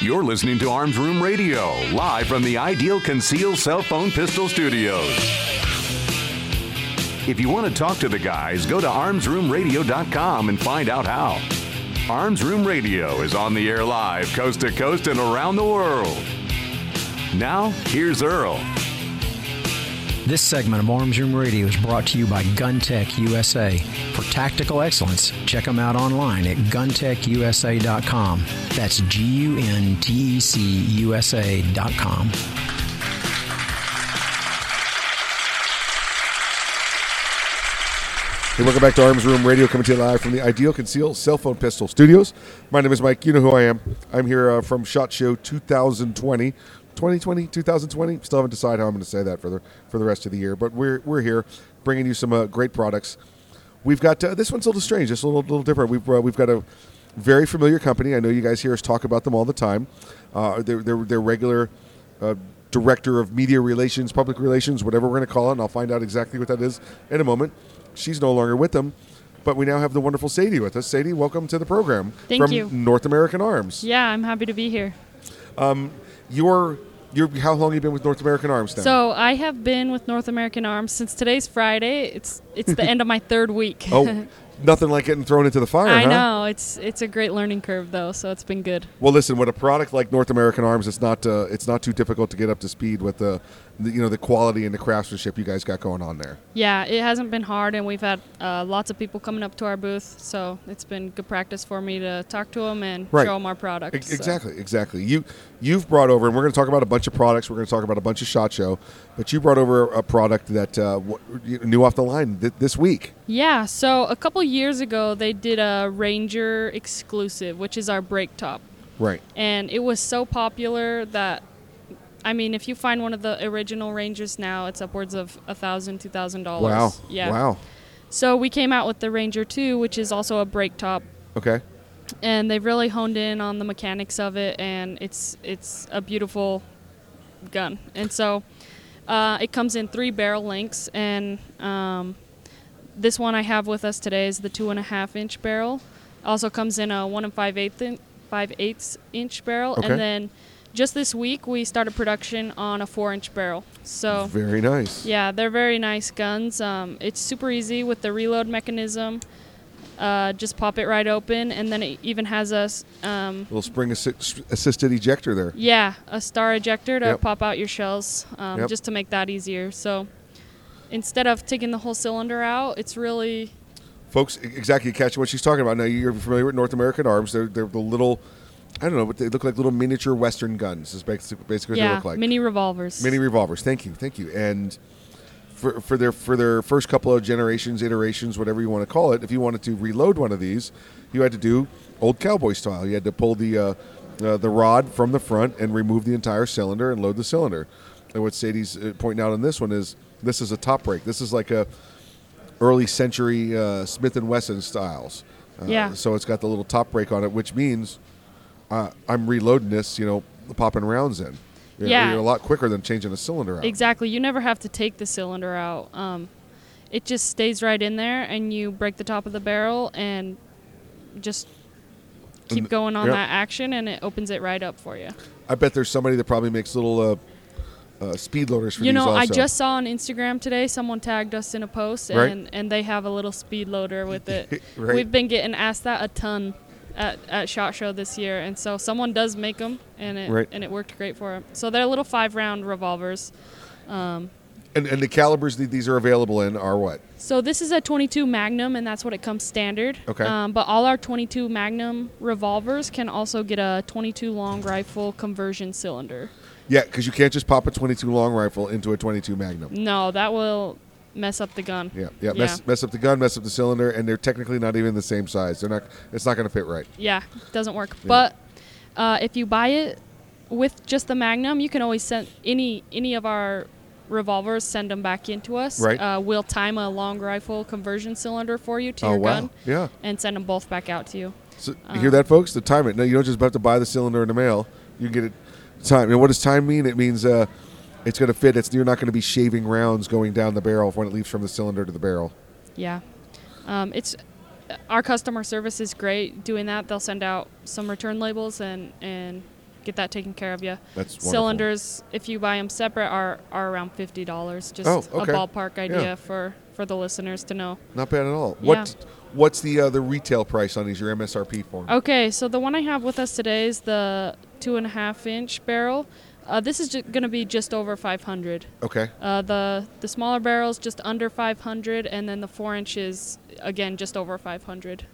You're listening to Arms Room Radio, live from the Ideal Conceal Cell Phone Pistol Studios. If you want to talk to the guys, go to armsroomradio.com and find out how. Arms Room Radio is on the air live, coast to coast and around the world. Now, here's Earl. This segment of Arms Room Radio is brought to you by Guntec USA. For tactical excellence, check them out online at guntecusa.com. That's G U N T E C U S A.com. Hey, welcome back to Arms Room Radio, coming to you live from the Ideal Conceal Cell Phone Pistol Studios. My name is Mike. You know who I am. I'm here uh, from Shot Show 2020. 2020, 2020. Still haven't decided how I'm going to say that for the for the rest of the year, but we're we're here bringing you some uh, great products. we've got uh, this one's a little strange, just a little little different. We've uh, we've got a very familiar company. I know you guys hear us talk about them all the time. Uh, they're, they're they're regular. Uh, director of media relations, public relations, whatever we're going to call it, and I'll find out exactly what that is in a moment. She's no longer with them, but we now have the wonderful Sadie with us. Sadie, welcome to the program Thank from you. North American Arms. Yeah, I'm happy to be here. Um, you're you're how long have you been with North American Arms now? So I have been with North American Arms since today's Friday. It's it's the end of my third week. oh, nothing like getting thrown into the fire. I huh? know it's it's a great learning curve though, so it's been good. Well, listen, with a product like North American Arms, it's not uh, it's not too difficult to get up to speed with the, the you know the quality and the craftsmanship you guys got going on there. Yeah, it hasn't been hard, and we've had uh, lots of people coming up to our booth, so it's been good practice for me to talk to them and Right. show them our product. Ex- so. Exactly, exactly. You you've brought over, and we're going to talk about a bunch of products. We're going to talk about a bunch of shot show, but you brought over a product that uh, w- you- new off the line th- this week. Yeah, so a couple years ago they did a Ranger exclusive, which is our break top. Right. And it was so popular that I mean, if you find one of the original Rangers now, it's upwards of a thousand, two thousand dollars. Wow. Yeah. Wow. So we came out with the Ranger 2, which is also a break top, Okay. and they've really honed in on the mechanics of it, and it's it's a beautiful gun. And so uh, it comes in three barrel lengths, and um, this one I have with us today is the two and a half inch barrel. Also comes in a one and five eighth in, five eighths inch barrel, Okay. and then just this week we started production on a four inch barrel. So Very nice. yeah, they're very nice guns. Um, it's super easy with the reload mechanism. Uh, just pop it right open, and then it even has a um, Little spring assi- assisted ejector there. yeah a star ejector to Yep. pop out your shells, um, Yep. just to make that easier. So instead of taking the whole cylinder out, it's really Folks, exactly catching what she's talking about. Now you're familiar with North American Arms. They're they're the little, I don't know, but they look like little miniature Western guns. Is basically, basically what they look like. mini revolvers. Mini revolvers. Thank you, thank you. And for, for their for their first couple of generations, iterations, whatever you want to call it, if you wanted to reload one of these, you had to do old cowboy style. You had to pull the uh, uh, the rod from the front and remove the entire cylinder and load the cylinder. And what Sadie's uh, pointing out on this one is this is a top break. This is like a early century uh, Smith and Wesson styles. Uh, Yeah. So it's got the little top break on it, which means uh, I'm reloading this, you know, popping rounds in. You know, Yeah. you're a lot quicker than changing a cylinder out. Exactly. You never have to take the cylinder out. Um, it just stays right in there, and you break the top of the barrel and just keep And- going on that action, and it opens it right up for you. I bet there's somebody that probably makes little uh, uh, speed loaders for You know. I just saw on Instagram today someone tagged us in a post, Right. and, and they have a little speed loader with it. Right. We've been getting asked that a ton at, at Shot Show this year, and so someone does make them, and it Right. and it worked great for them. So they're little five round revolvers. Um, and, and the calibers that these are available in are what? So this is a 22 Magnum, and that's what it comes standard. Okay. Um, but all our 22 Magnum revolvers can also get a 22 long rifle conversion cylinder. Yeah, because you can't just pop a 22 long rifle into a 22 Magnum. No, that will mess up the gun. Yeah, yeah, Mess, mess up the gun, mess up the cylinder, and they're technically not even the same size. They're not. It's not going to fit right. Yeah, it doesn't work. But uh, if you buy it with just the Magnum, you can always send any any of our revolvers. Send them back into us. Right. Uh, we'll time a long rifle conversion cylinder for you to Oh, your wow. gun. Yeah. And send them both back out to you. So you Um, hear that, folks? The time it. No, you don't just have to buy the cylinder in the mail. You get it time. And what does time mean? It means uh, it's going to fit. It's you're not going to be shaving rounds going down the barrel when it leaves from the cylinder to the barrel. Yeah. Um, it's our customer service is great doing that. They'll send out some return labels and and get that taken care of you. That's wonderful. Cylinders, if you buy them separate, are are around fifty dollars. Just Oh, okay. a ballpark idea Yeah. for for the listeners to know. Not bad at all. Yeah. What What's the uh, the retail price on these? Your MSRP for? Okay, so the one I have with us today is the two and a half inch barrel. Uh, this is going to be just over 500. Okay. Uh, the the smaller barrels just under 500, and then the four inches again just over 500.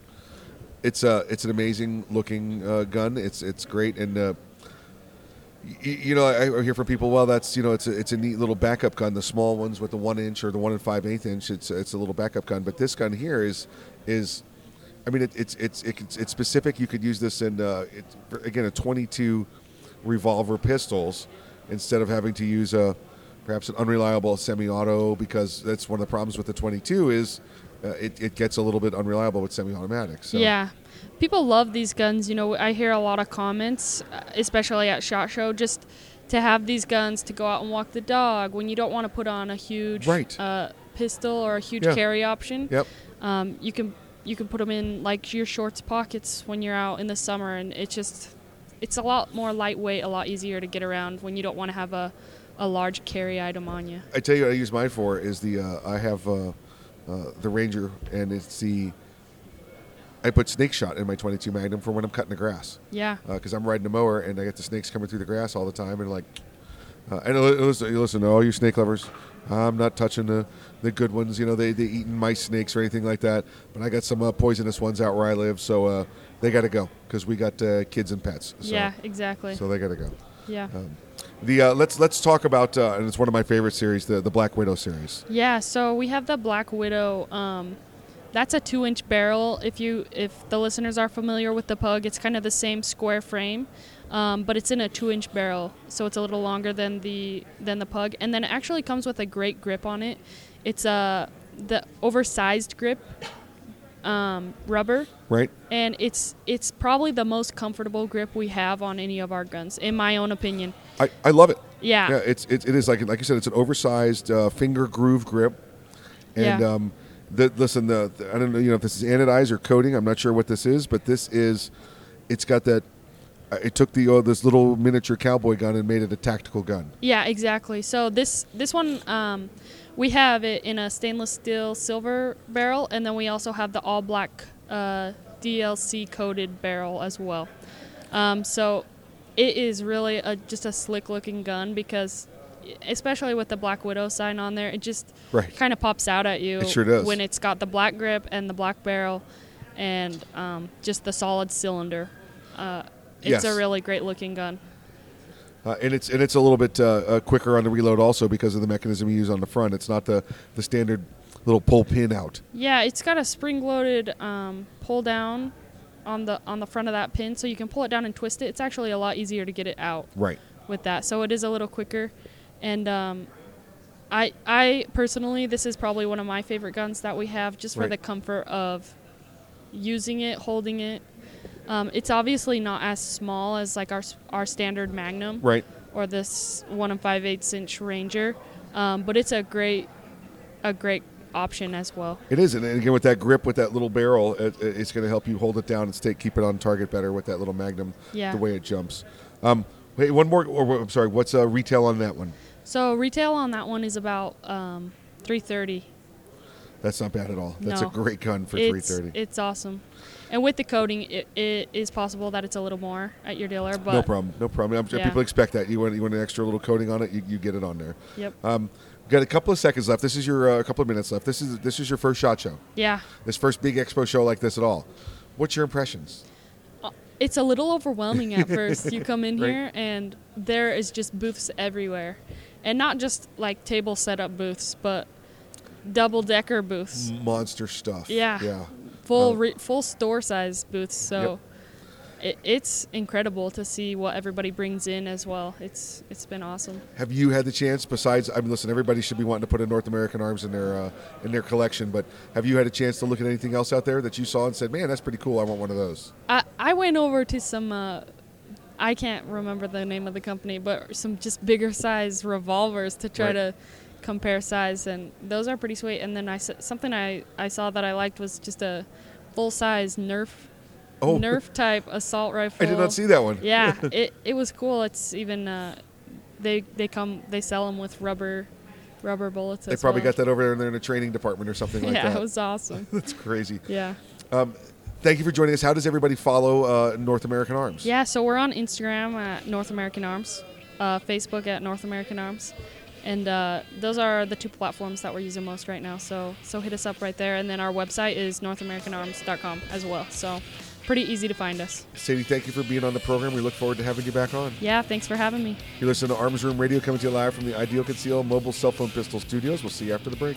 It's uh it's an amazing looking uh, gun. It's it's great and. Uh, y- you know, I, I hear from people. Well, that's you know, it's a, it's a neat little backup gun. The small ones with the one inch or the one and five eighth inch, it's it's a little backup gun. But this gun here is is, I mean, it, it's it's it's it's specific. You could use this in uh, it's again a twenty two revolver pistols instead of having to use a perhaps an unreliable semi-auto because that's one of the problems with the 22 is uh, it, it gets a little bit unreliable with semi-automatics. So. Yeah. People love these guns. You know, I hear a lot of comments, uh, especially at SHOT Show, just to have these guns to go out and walk the dog when you don't want to put on a huge Right. uh, pistol or a huge Yeah. carry option. Yep. Um, you can you can put them in like your shorts pockets when you're out in the summer, and it's just it's a lot more lightweight, a lot easier to get around when you don't want to have a a large carry item on you. I tell you what I use mine for is the uh, I have uh, uh, the Ranger and it's the I put snake shot in my 22 Magnum for when I'm cutting the grass. Yeah. Because I'm riding a mower and I get the snakes coming through the grass all the time and like, uh, and li- listen, listen to all you snake lovers. I'm not touching the, the good ones. You know they they eating mice snakes or anything like that. But I got some uh, poisonous ones out where I live, so uh, they got to go because we got uh, kids and pets. So, yeah, exactly. So they got to go. Yeah. Um, the uh, let's let's talk about uh, and it's one of my favorite series, the the Black Widow series. Yeah, so we have the Black Widow. Um, that's a two-inch barrel. If you, if the listeners are familiar with the Pug, it's kind of the same square frame, um, but it's in a two-inch barrel, so it's a little longer than the than the Pug. And then it actually comes with a great grip on it. It's a the oversized grip um, rubber, Right. and it's it's probably the most comfortable grip we have on any of our guns, in my own opinion. I, I love it. Yeah. Yeah. It's it, it is like like you said, it's an oversized uh, finger groove grip, and Yeah. um, the listen the, the I don't know you know if this is anodized or coating. I'm not sure what this is, but this is, it's got that. Uh, it took the uh, this little miniature cowboy gun and made it a tactical gun. Yeah, exactly. So this this one um, we have it in a stainless steel silver barrel, and then we also have the all black uh, DLC coated barrel as well. Um, so it is really a, just a slick looking gun because, especially with the Black Widow sign on there, it just Right. kind of pops out at you It sure does. when it's got the black grip and the black barrel, and um, just the solid cylinder. Uh, it's Yes. a really great looking gun. Uh, and it's and it's a little bit uh, uh, quicker on the reload also because of the mechanism you use on the front. It's not the the standard little pull pin out. Yeah, it's got a spring-loaded um, pull down on the on the front of that pin, so you can pull it down and twist it. It's actually a lot easier to get it out. Right. With that, so it is a little quicker, and um, I I personally this is probably one of my favorite guns that we have, just for Right. the comfort of using it, holding it. Um, it's obviously not as small as like our our standard Magnum, Right. Or this one and five eighths inch Ranger, um, but it's a great a great option as well. It is, and again with that grip, with that little barrel, it, it- it's going to help you hold it down and stay keep it on target better with that little Magnum. Yeah. The way it jumps. Um, wait, one more. Or, I'm sorry. What's uh, retail on that one? So retail on that one is about um, 330. That's not bad at all. That's No. a great gun for 330. It's awesome, and with the coating, it, it is possible that it's a little more at your dealer. But no problem. No problem. I'm sure Yeah. People expect that. You want you want an extra little coating on it, you, you get it on there. Yep. Um, got a couple of seconds left. This is your uh, a couple of minutes left. This is this is your first shot show. Yeah. This first big expo show like this at all. What's your impressions? It's a little overwhelming at first. You come in Right. here and there is just booths everywhere, and not just like table setup booths, but double decker booths. Monster stuff. Yeah. Yeah. Full re- full store size booths. So it, it's incredible to see what everybody brings in as well. It's it's been awesome. Have you had the chance? Besides, I mean, listen, everybody should be wanting to put a North American Arms in their uh, in their collection. But have you had a chance to look at anything else out there that you saw and said, "Man, that's pretty cool. I want one of those." I, I went over to some uh, I can't remember the name of the company, but some just bigger size revolvers to try Right. to compare size, and those are pretty sweet. And then I something I, I saw that I liked was just a full size Nerf Oh. Nerf type assault rifle. I did not see that one. Yeah, it, it was cool. It's even uh, they they come they sell them with rubber rubber bullets. They probably well. got that over there in a training department or something like that. Yeah, that. it was awesome. That's crazy. Yeah. Um, thank you for joining us. How does everybody follow uh, North American Arms? Yeah, so we're on Instagram at North American Arms, uh, Facebook at North American Arms, and uh, those are the two platforms that we're using most right now. So so hit us up right there, and then our website is NorthAmericanArms.com as well. So pretty easy to find us. Sadie, thank you for being on the program. We look forward to having you back on. Yeah, thanks for having me. You listen to Arms Room Radio coming to you live from the Ideal Conceal Mobile Cell Phone Pistol Studios. We'll see you after the break.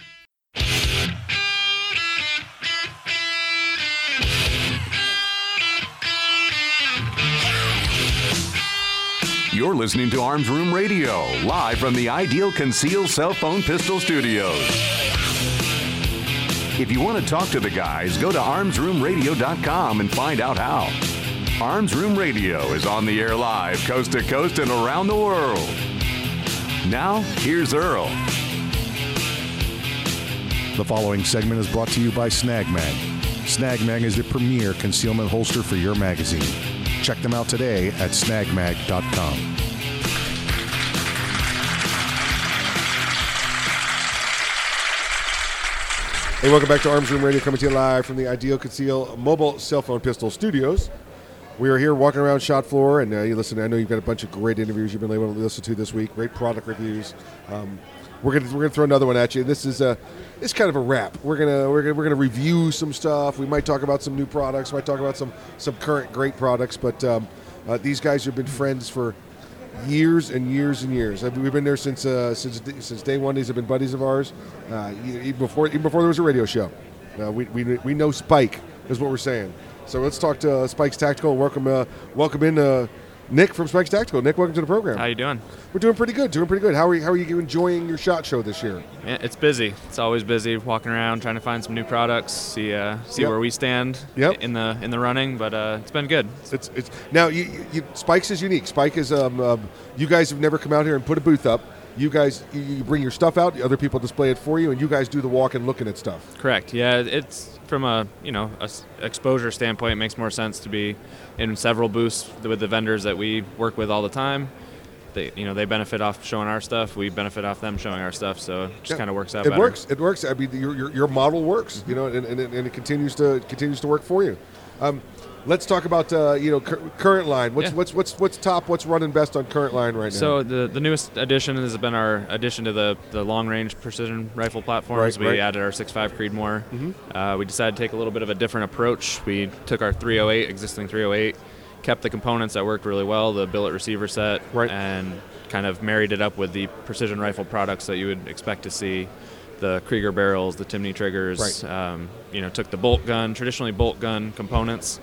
You're listening to Arms Room Radio, live from the Ideal Conceal Cell Phone Pistol Studios. If you want to talk to the guys, go to armsroomradio.com and find out how. Arms Room Radio is on the air live, coast to coast and around the world. Now, here's Earl. The following segment is brought to you by Snag Mag. Snag Mag is the premier concealment holster for your magazine. Check them out today at snagmag.com. Hey, welcome back to Arms Room Radio, coming to you live from the Ideal Conceal mobile cell phone pistol studios. We are here walking around shot floor, and uh, you listen. I know you've got a bunch of great interviews you've been able to listen to this week. Great product reviews. Um, we're gonna we're gonna throw another one at you. This is a it's kind of a wrap. We're gonna we're gonna we're gonna review some stuff. We might talk about some new products. We might talk about some some current great products. But um, uh, these guys have been friends for years and years and years. I mean, We've been there since uh, since since day one. These have been buddies of ours, uh, even before even before there was a radio show. Uh, we, we we know Spike is what we're saying. So let's talk to uh, Spike's Tactical welcome uh, welcome in Nick from Spike's Tactical. Nick, welcome to the program. How are you doing? We're doing pretty good. Doing pretty good. How are you, how are you enjoying your SHOT Show this year? Yeah, it's busy. It's always busy walking around trying to find some new products, see uh, see Yep. where we stand Yep. in the in the running. But uh, it's been good. It's it's now you, you, Spike's is unique. Spike is um, um you guys have never come out here and put a booth up. You guys you, you bring your stuff out. Other people display it for you, and you guys do the walk and looking at stuff. Correct. Yeah, it's from a you know a s- exposure standpoint, it makes more sense to be in several booths with the vendors that we work with all the time. They you know they benefit off showing our stuff. We benefit off them showing our stuff. So it just Yeah. kind of works out. It better. works. It works. I mean, your, your, your model works. You know, and, and, it- and it continues to it continues to work for you. Um, let's talk about uh, you know cur- current line. What's Yeah. what's what's what's top? What's running best on current line right now? So the the newest addition has been our addition to the, the long range precision rifle platforms. Right, we right. added our 6.5 Creedmoor. Mhm. Uh, we decided to take a little bit of a different approach. We took our 308 existing 308, kept the components that worked really well, the billet receiver set, right. and kind of married it up with the precision rifle products that you would expect to see. The Krieger barrels, the Timney triggers. Um, you know, took the bolt gun, traditionally bolt gun components,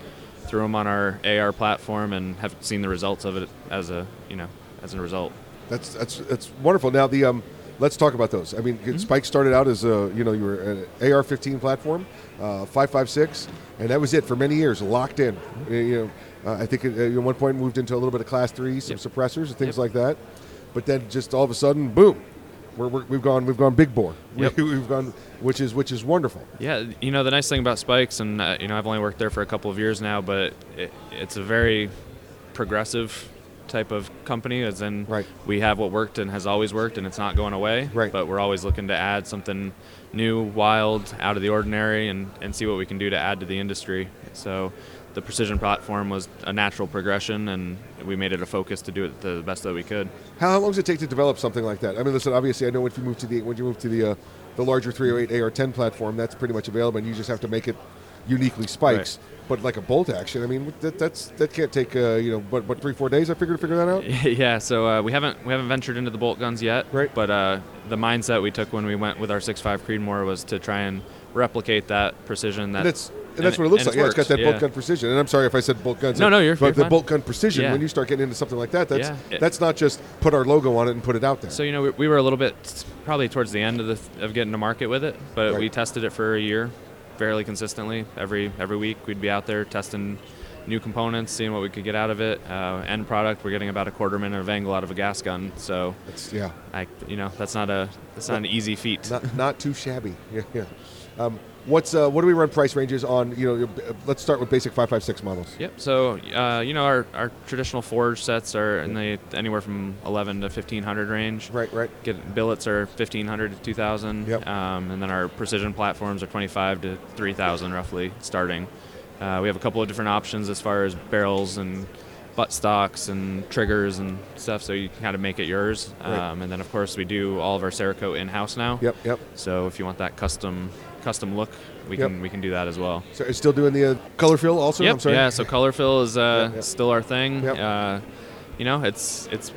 threw them on our AR platform, and have seen the results of it as a you know as a result. That's that's that's wonderful. Now the um, let's talk about those. I mean, Mm-hmm. Spike started out as a you know you were an AR-15 platform, uh, 5.56, and that was it for many years, locked in. Mm-hmm. You know, uh, I think it, at one point moved into a little bit of Class Three, some suppressors and things like that. But then just all of a sudden, boom, We're, we're, we've gone we've gone big bore. Yep. We, have gone, which is which is wonderful. Yeah, you know the nice thing about Spikes, and uh, you know I've only worked there for a couple of years now, but it, it's a very progressive type of company. As in, right. we have what worked and has always worked, and it's not going away. Right. But we're always looking to add something new, wild, out of the ordinary, and and see what we can do to add to the industry. So. The precision platform was a natural progression, and we made it a focus to do it the best that we could. How, how long does it take to develop something like that? I mean, listen. Obviously, I know when you move to the when you move to the uh, the larger 308 AR10 platform, that's pretty much available, and you just have to make it uniquely spikes. But like a bolt action, I mean, that, that's that can't take uh, you know, but what three four days? I figured to figure that out. yeah, so uh, we haven't we haven't ventured into the bolt guns yet. Right. But uh, the mindset we took when we went with our 6.5 Creedmoor was to try and replicate that precision. That and that's and that's what it looks like. it's Yeah, it's got that yeah. bolt gun precision. And I'm sorry if I said bolt guns. No, no, you're- fine. But you're the fine. bolt gun precision. Yeah. When you start getting into something like that, that's Yeah. that's not just put our logo on it and put it out there. So you know we, we were a little bit probably towards the end of the of getting to market with it, but Right. we tested it for a year, fairly consistently. Every every week we'd be out there testing new components, seeing what we could get out of it. Uh, end product, we're getting about a quarter minute of angle out of a gas gun. So that's yeah. I you know that's not a that's not an easy feat. Not not too shabby. Yeah, yeah. Um, what's uh, what do we run price ranges on? You know, let's start with basic 556 models. Yep. So uh, you know our, our traditional forge sets are in the anywhere from 11 to 1500 range. Right. Right. Get billets are 1500 to 2000. Yep. Um, and then our precision platforms are 25 to 3000 roughly starting. Uh, we have a couple of different options as far as barrels and butt stocks and triggers and stuff, so you can kind of make it yours. Right. Um, and then of course we do all of our Cerakote in house now. Yep. Yep. So if you want that custom custom look, we Yep. can we can do that as well. So it's still doing the uh, color fill also. Yep. I'm sorry. Yeah. So color fill is uh, still our thing. Yep. Uh, you know, it's it's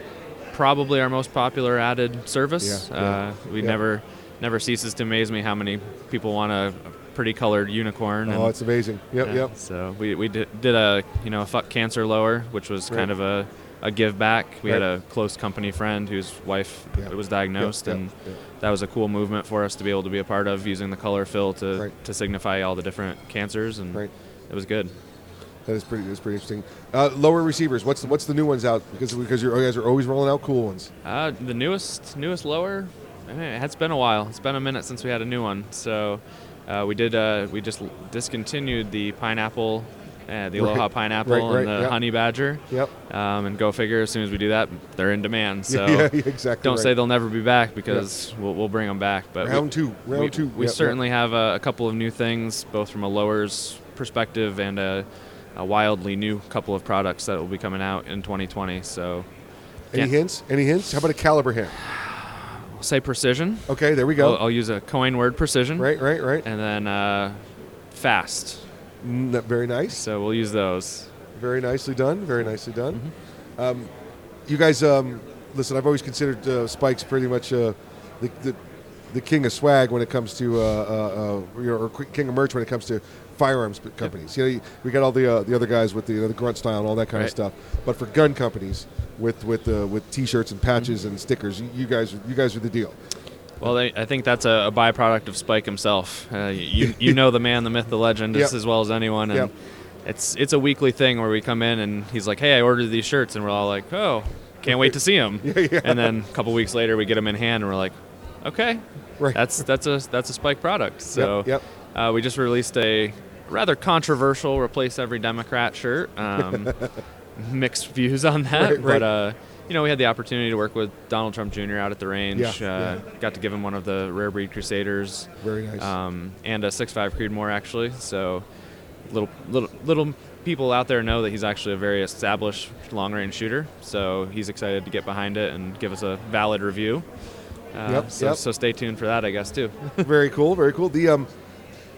probably our most popular added service. Yeah, Uh, we never never ceases to amaze me how many people want a pretty colored unicorn. Oh, it's amazing. Yep, yep. So we, we did, did a you know a fuck cancer lower, which was Right. kind of a, a give back. We had a close company friend whose wife Yeah. was diagnosed, Yep, yep, and that was a cool movement for us to be able to be a part of, using the color fill to to signify all the different cancers, and it was good. That is pretty. That's pretty interesting. Uh, lower receivers. What's the, what's the new ones out? Because because you guys are always rolling out cool ones. Uh, the newest newest lower, eh, it's been a while. It's been a minute since we had a new one. So uh, we did. Uh, we just discontinued the pineapple, uh, the Right. Aloha pineapple, Right, right, and the yep. honey badger. Yep. Um, and go figure. As soon as we do that, they're in demand. So Yeah, yeah, exactly Don't say they'll never be back because we'll, we'll bring them back. But we- Round two, round we, two. We Yep, yep. certainly have a, a couple of new things, both from a lowers perspective and a, a wildly new couple of products that will be coming out in 2020. So. Any yeah. hints? Any hints? How about a caliber hint? say precision. Okay, there we go. I'll, I'll use a coin word precision. Right, right, right. And then uh, fast. That- very nice. So we'll use those. Very nicely done. Very nicely done. Mm-hmm. Um, you guys, um, listen. I've always considered uh, Spikes pretty much uh, the, the the king of swag when it comes to uh, uh, uh, or king of merch when it comes to firearms companies. You know, we got all the uh, the other guys with the, you know, the grunt style and all that kind of stuff. But for gun companies with with uh, with T-shirts and patches Mm-hmm. and stickers, you, you guys you guys are the deal. Well, they, I think that's a, a byproduct of Spike himself. Uh, you you know the man, the myth, the legend just Yep. as well as anyone, and Yep. it's it's a weekly thing where we come in and he's like, "Hey, I ordered these shirts," and we're all like, "Oh, can't wait to see them." Yeah, yeah. And then a couple weeks later, we get them in hand, and we're like, "Okay, Right. that's that's a that's a Spike product." So yep. Uh, we just released a rather controversial "Replace Every Democrat" shirt. Um, mixed views on that, Right, right. but uh, you know, we had the opportunity to work with Donald Trump Jr. out at the range. Yeah, uh, Got to give him one of the Rare Breed Crusaders. Very nice. Um, and a 6.5 Creedmoor actually. So little little little people out there know that he's actually a very established long range shooter. So he's excited to get behind it and give us a valid review. Uh, Yep, so, yep. so stay tuned for that, I guess, too. very cool, very cool. The um,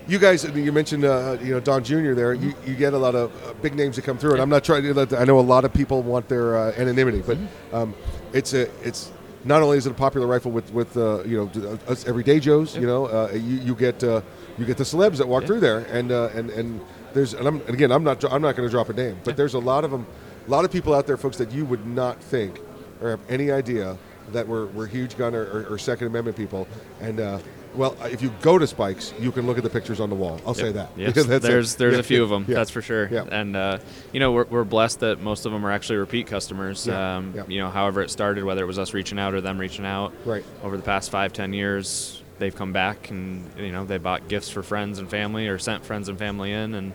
you guys, you mentioned uh, you know Don Jr. there. You, you get a lot of uh, big names that come through, and I'm not trying to. Let, I know a lot of people want their uh, anonymity, but um, it's a it's not only is it a popular rifle with with uh, you know us everyday Joes. You know, uh, you you get uh, you get the celebs that walk through there, and uh, and and there's and, I'm, and again I'm not I'm not going to drop a name, but there's a lot of them, a lot of people out there, folks, that you would not think or have any idea that we're, we're huge gun or, or, or Second Amendment people, and uh, Well, if you go to Spikes, you can look at the pictures on the wall. I'll say that. Yes, Because that's it. there's there's Yeah, a few of them. yeah. That's for sure. Yeah. And uh, you know we're, we're blessed that most of them are actually repeat customers. Yeah, Um, yeah. You know, however it started, whether it was us reaching out or them reaching out. Right. Over the past five ten years, they've come back and you know they bought gifts for friends and family or sent friends and family in, and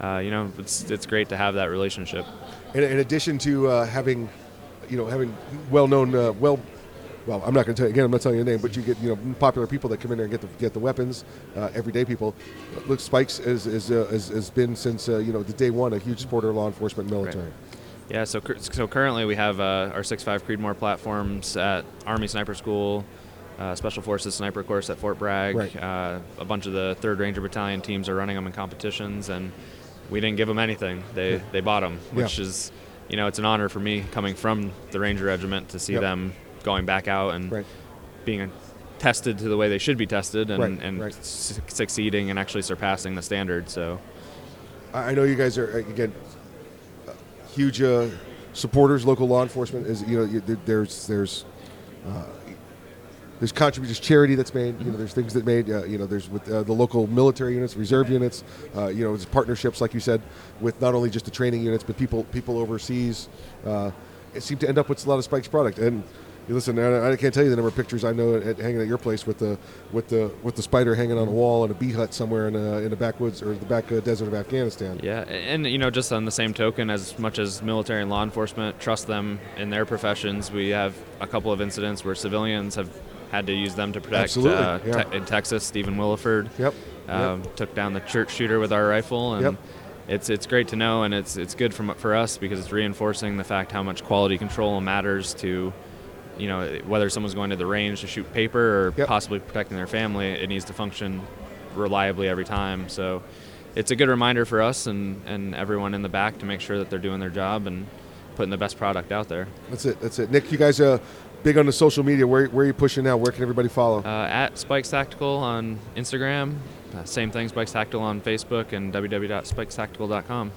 uh, you know it's it's great to have that relationship. In, in addition to uh, having, you know, having well-known, uh, well, well, I'm not going to tell you again. I'm not telling you the name, but you get you know popular people that come in there and get the get the weapons, uh, everyday people. Look, Spikes is is, uh, has, has been since uh, you know the day one a huge supporter of law enforcement, military. Yeah, so so currently we have uh, our 6.5 Creedmoor platforms at Army Sniper School, uh, Special Forces Sniper Course at Fort Bragg. Right. Uh, a bunch of the 3rd Ranger Battalion teams are running them in competitions, and we didn't give them anything. They Yeah. they bought them, Yeah. which is, you know, it's an honor for me coming from the Ranger Regiment to see Yep. them going back out and being tested to the way they should be tested and, Right, and right. su- succeeding and actually surpassing the standard. So. I I know you guys are uh, again uh, huge uh, supporters. Local law enforcement is you know there's there's uh, there's contributions, charity that's made. You know, there's things that made. Uh, you know, there's with uh, the local military units, reserve units. Uh, you know, there's partnerships, like you said, with not only just the training units, but people people overseas. Uh, it seemed to end up with a lot of Spike's product. And you listen, I, I can't tell you the number of pictures I know at, hanging at your place with the with the with the spider hanging on a wall in a B-hut somewhere in a, in the backwoods or the back uh, desert of Afghanistan. Yeah, and you know, just on the same token, as much as military and law enforcement trust them in their professions, we have a couple of incidents where civilians have had to use them to protect. Absolutely, Uh, yeah. te- in Texas, Stephen Willeford. Yep, Um, Took down the church shooter with our rifle, and Yep. it's it's great to know, and it's it's good for for us because it's reinforcing the fact how much quality control matters to. You know, whether someone's going to the range to shoot paper or possibly protecting their family, it needs to function reliably every time. So it's a good reminder for us and, and everyone in the back to make sure that they're doing their job and putting the best product out there. That's it. That's it. Nick, you guys are big on the social media. Where, where are you pushing now? Where can everybody follow? Uh, at Spikes Tactical on Instagram, uh, same thing, Spikes Tactical on Facebook, and www.spikestactical.com.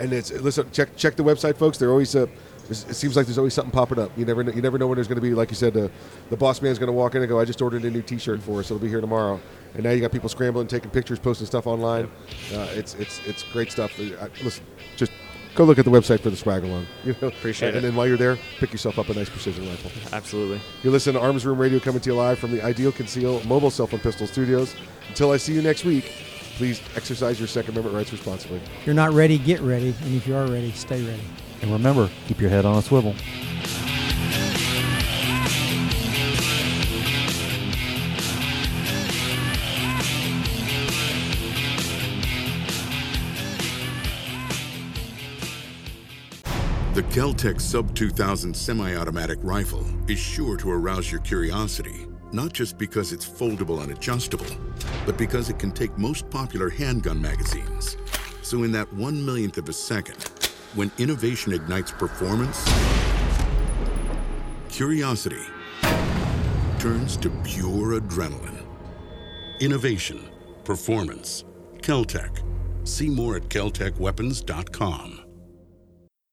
And it's listen, check check the website, folks. They're always uh, it seems like there's always something popping up. You never know, you never know when there's going to be, like you said, uh, the boss man's going to walk in and go, "I just ordered a new T-shirt for us. It'll be here tomorrow." And now you got people scrambling, taking pictures, posting stuff online. Uh, it's it's it's great stuff. Uh, listen, just go look at the website for the swag alone. You know, Appreciate and, it. And then while you're there, pick yourself up a nice precision rifle. Absolutely. You're listening to Arms Room Radio coming to you live from the Ideal Conceal Mobile Cell Phone Pistol Studios. Until I see you next week, please exercise your Second Amendment rights responsibly. If you're not ready, get ready. And if you are ready, stay ready. And remember, keep your head on a swivel. The Keltec Sub 2000 semi automatic rifle is sure to arouse your curiosity, not just because it's foldable and adjustable, but because it can take most popular handgun magazines. So, in that one millionth of a second, when innovation ignites performance, curiosity turns to pure adrenaline. Innovation, performance, Keltec. See more at keltecweapons.com.